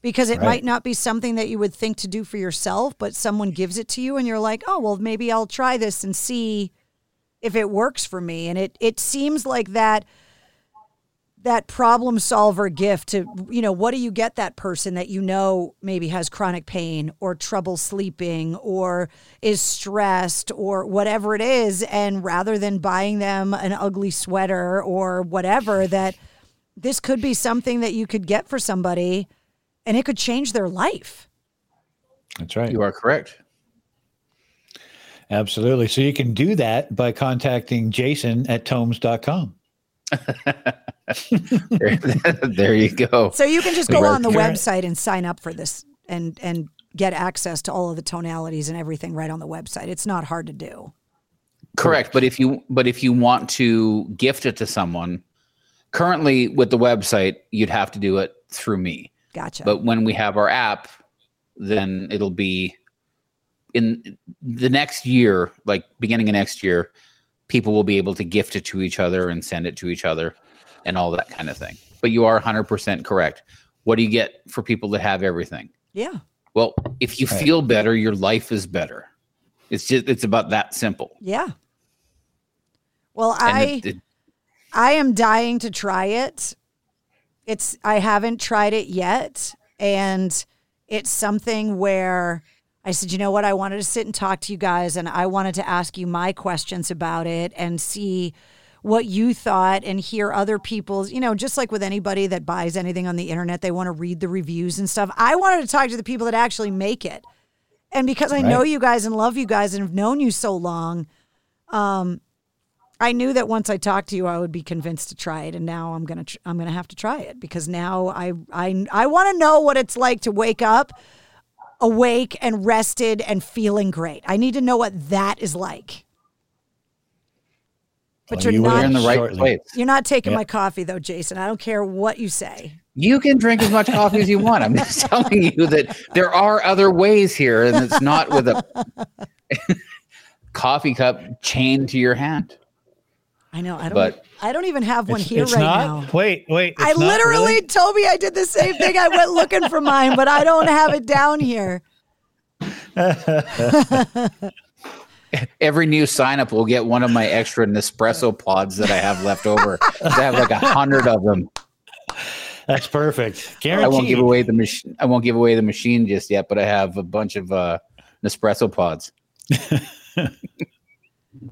because it Right. might not be something that you would think to do for yourself, but someone gives it to you and you're like, oh, well, maybe I'll try this and see if it works for me. And it, it seems like that that problem solver gift to you know what do you get that person that you know maybe has chronic pain or trouble sleeping or is stressed or whatever it is and rather than buying them an ugly sweater or whatever that this could be something that you could get for somebody and it could change their life That's right. you are correct Absolutely. So you can do that by contacting Jason at taummhoms.com. there, there you go. So you can just go on the website and sign up for this and and get access to all of the tonalities and everything right on the website. It's not hard to do. Correct, but if you but if you want to gift it to someone, currently with the website, you'd have to do it through me. gotcha. But when we have our app, then it'll be in the next year, like beginning of next year, people will be able to gift it to each other and send it to each other and all that kind of thing. But you are 100% correct. What do you get for people that have everything? yeah Well, if you Right. feel better, your life is better. It's just it's about that simple. Yeah. Well, And I it- it- I am dying to try it. It's I haven't tried it yet and it's something where I said, "You know what? I wanted to sit and talk to you guys and I wanted to ask you my questions about it and see what you thought and hear other people's, you know, just like with anybody that buys anything on the internet, they want to read the reviews and stuff. I wanted to talk to the people that actually make it. And because I know you guys and love you guys and have known you so long, um, I knew that once I talked to you, I would be convinced to try it, and now I'm gonna tr- I'm gonna have to try it because now I I I want to know what it's like to wake up awake and rested and feeling great. I need to know what that is like. But Well, you're you not in the right shortly. place. you're not taking Yeah. my coffee though, Jason. I don't care what you say. You can drink as much coffee as you want. I'm just telling you that there are other ways here, and it's not with a coffee cup chained to your hand. I know. I don't. But- I don't even have one It's, here it's right not. now. Wait, wait. I not literally, really? Toby, I did the same thing. I went looking for mine, but I don't have it down here. Every new sign up will get one of my extra Nespresso pods that I have left over. I have like a hundred of them. That's perfect. I won't give away the machine. I won't give away the machine just yet, but I have a bunch of uh, Nespresso pods.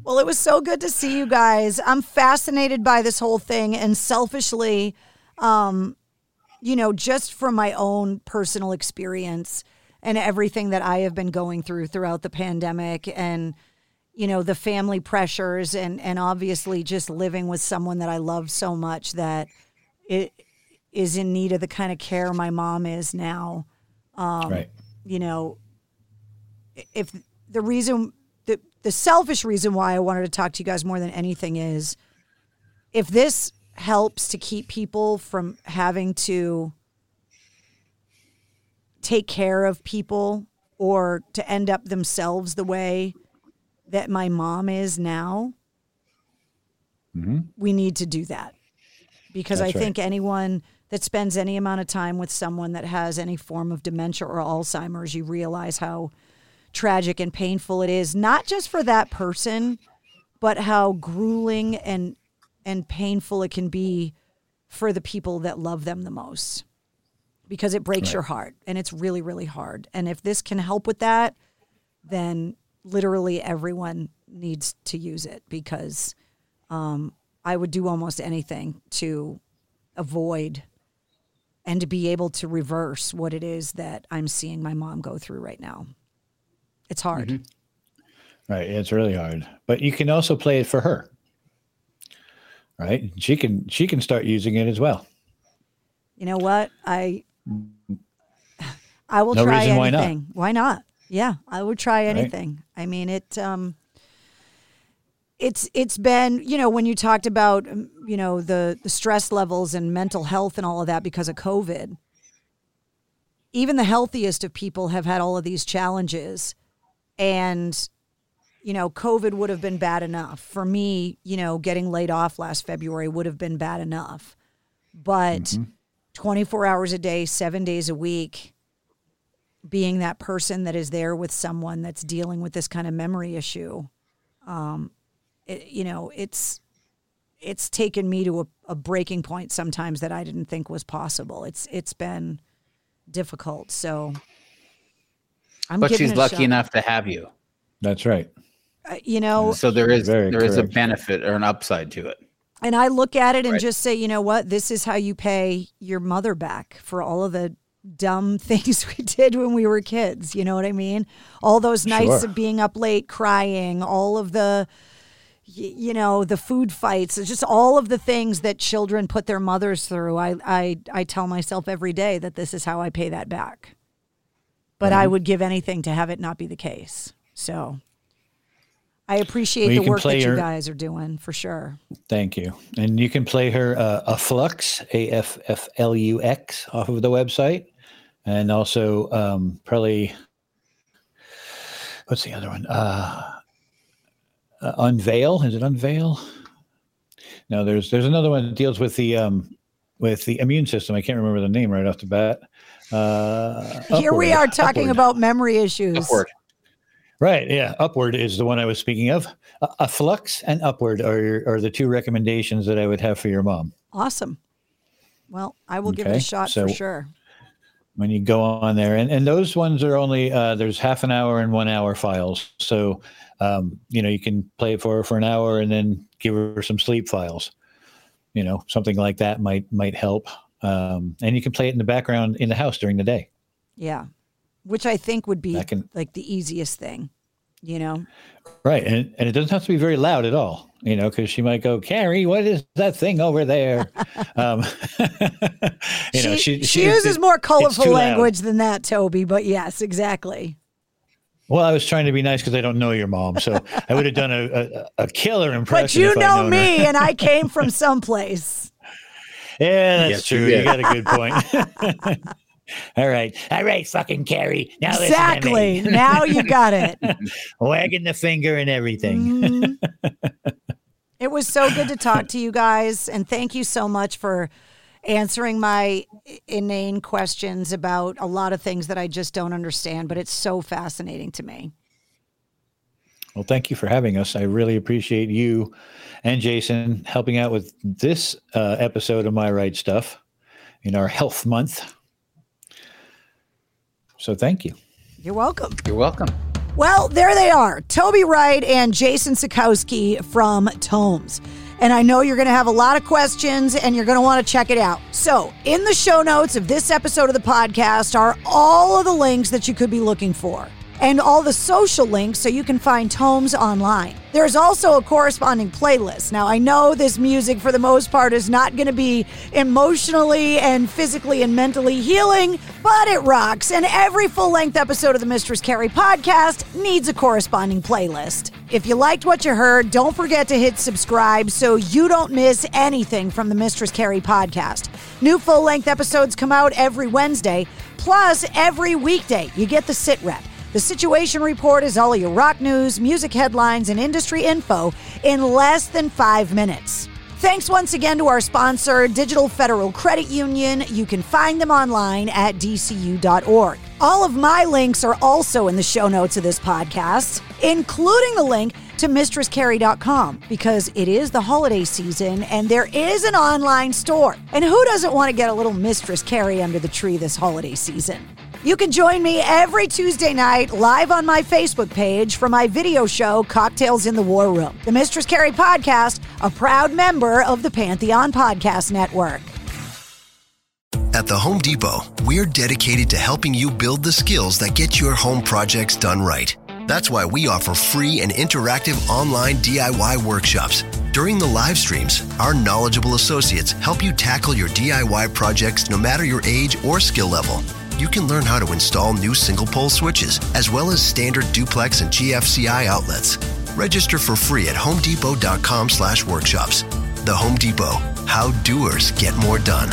Well, it was so good to see you guys. I'm fascinated by this whole thing, and selfishly, um, you know, just from my own personal experience and everything that I have been going through throughout the pandemic, and you know, the family pressures, and and obviously just living with someone that I love so much that it is in need of the kind of care my mom is now. Um, Right. You know, if the reason the the selfish reason why I wanted to talk to you guys more than anything is if this helps to keep people from having to take care of people or to end up themselves the way that my mom is now, Mhm. we need to do that. Because I That's right. think anyone that spends any amount of time with someone that has any form of dementia or Alzheimer's, you realize how tragic and painful it is, not just for that person, but how grueling and and painful it can be for the people that love them the most. Because it breaks Right. your heart and it's really, really hard. And if this can help with that, then literally everyone needs to use it because um, I would do almost anything to avoid and to be able to reverse what it is that I'm seeing my mom go through right now. It's hard. Right. It's really hard. But you can also play it for her. Right? She can she can start using it as well. You know what? I I will No try reason why not. anything. Why not? Yeah, I would try Right. anything. I mean, it um it's it's been, you know, when you talked about um, you know, the the stress levels and mental health and all of that because of COVID. Even the healthiest of people have had all of these challenges and you know, COVID would have been bad enough. For me, you know, getting laid off last February would have been bad enough. But 24 hours a day, seven days a week, being that person that is there with someone that's dealing with this kind of memory issue, um, it, you know, it's it's taken me to a, a breaking point sometimes that I didn't think was possible. It's it's been difficult. So, I'm but she's lucky shot. enough to have you. That's right. Uh, you know, So there is Very there is a benefit or an upside to it. And I look at it and Right. just say, you know what? This is how you pay your mother back for all of the dumb things we did when we were kids. You know what I mean? All those nights Sure. of being up late crying, all of the, you know, the food fights, just all of the things that children put their mothers through. I, I, I tell myself every day that this is how I pay that back. But I would give anything to have it not be the case. So I appreciate Well, the work that play you guys are doing for sure. Thank you. And you can play her uh, a flux, A F F L U X, off of the website, and also um, probably what's the other one? Uh, uh, Unveil. Is it Unveil? No, there's there's another one that deals with the um, with the immune system. I can't remember the name right off the bat. Uh, Here we are talking Upward. about memory issues. Upward. Right. Yeah. Upward is the one I was speaking of. A, a flux and upward are, are the two recommendations that I would have for your mom. Awesome. Well, I will give it a shot so- for sure. when you go on there and, and those ones are only uh, there's half an hour and one hour files so um, you know you can play it for her for an hour and then give her some sleep files you know something like that might might help um, and you can play it in the background in the house during the day Yeah. Which I think would be can- like the easiest thing, you know? right and, and it doesn't have to be very loud at all you know because she might go carrie what is that thing over there um, you know she, she, she, uses it- more colorful too loud. language than that, Toby, but yes, exactly. Well, I was trying to be nice because I don't know your mom, so I would have done a, a, a killer impression. But you know me, and I came from someplace. Yeah, that's Yes, true. You did. got a good point. All right, all right, fucking Carrie. Now listen to exactly. me. now you got it. wagging the finger and everything. Mhm. it was so good to talk to you guys, and thank you so much for answering my inane questions about a lot of things that I just don't understand. But it's so fascinating to me. Well, thank you for having us. I really appreciate you and Jason helping out with this uh, episode of My Wright Stuff. in our health month. So thank you. You're welcome. You're welcome. Well, there they are Toby Wright and Jason Sakowski from Taummhoms. And I know you're going to have a lot of questions and you're going to want to check it out. So, in the show notes of this episode of the podcast are all of the links that you could be looking for and all the social links so you can find Taummhoms online. There's also a corresponding playlist. Now, I know this music, for the most part, is not going to be emotionally and physically and mentally healing, but it rocks. And every full length episode of the Mistress Carrie podcast needs a corresponding playlist. If you liked what you heard, don't forget to hit subscribe so you don't miss anything from the Mistress Carrie podcast. New full length episodes come out every Wednesday, plus every weekday. You get the sit rep. The Situation Report is all your rock news, music headlines, and industry info in less than five minutes. Thanks once again to our sponsor, Digital Federal Credit Union. You can find them online at dcu.org. All of my links are also in the show notes of this podcast, including the link to mistresscarrie.com because it is the holiday season and there is an online store. And who doesn't want to get a little Mistress Carrie under the tree this holiday season? You can join me every Tuesday night live on my Facebook page for my video show, Cocktails in the War Room. The Mistress Carrie Podcast, a proud member of the Pantheon Podcast Network. At the Home Depot, we're dedicated to helping you build the skills that get your home projects done right. That's why we offer free and interactive online DIY workshops. During the live streams, our knowledgeable associates help you tackle your DIY projects no matter your age or skill level you can learn how to install new single pole switches, as well as standard duplex and GFCI outlets. Register for free at homedepot.com slash workshops. The Home Depot, how doers get more done.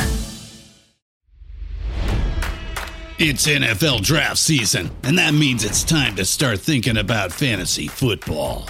It's NFL draft season, and that means it's time to start thinking about fantasy football.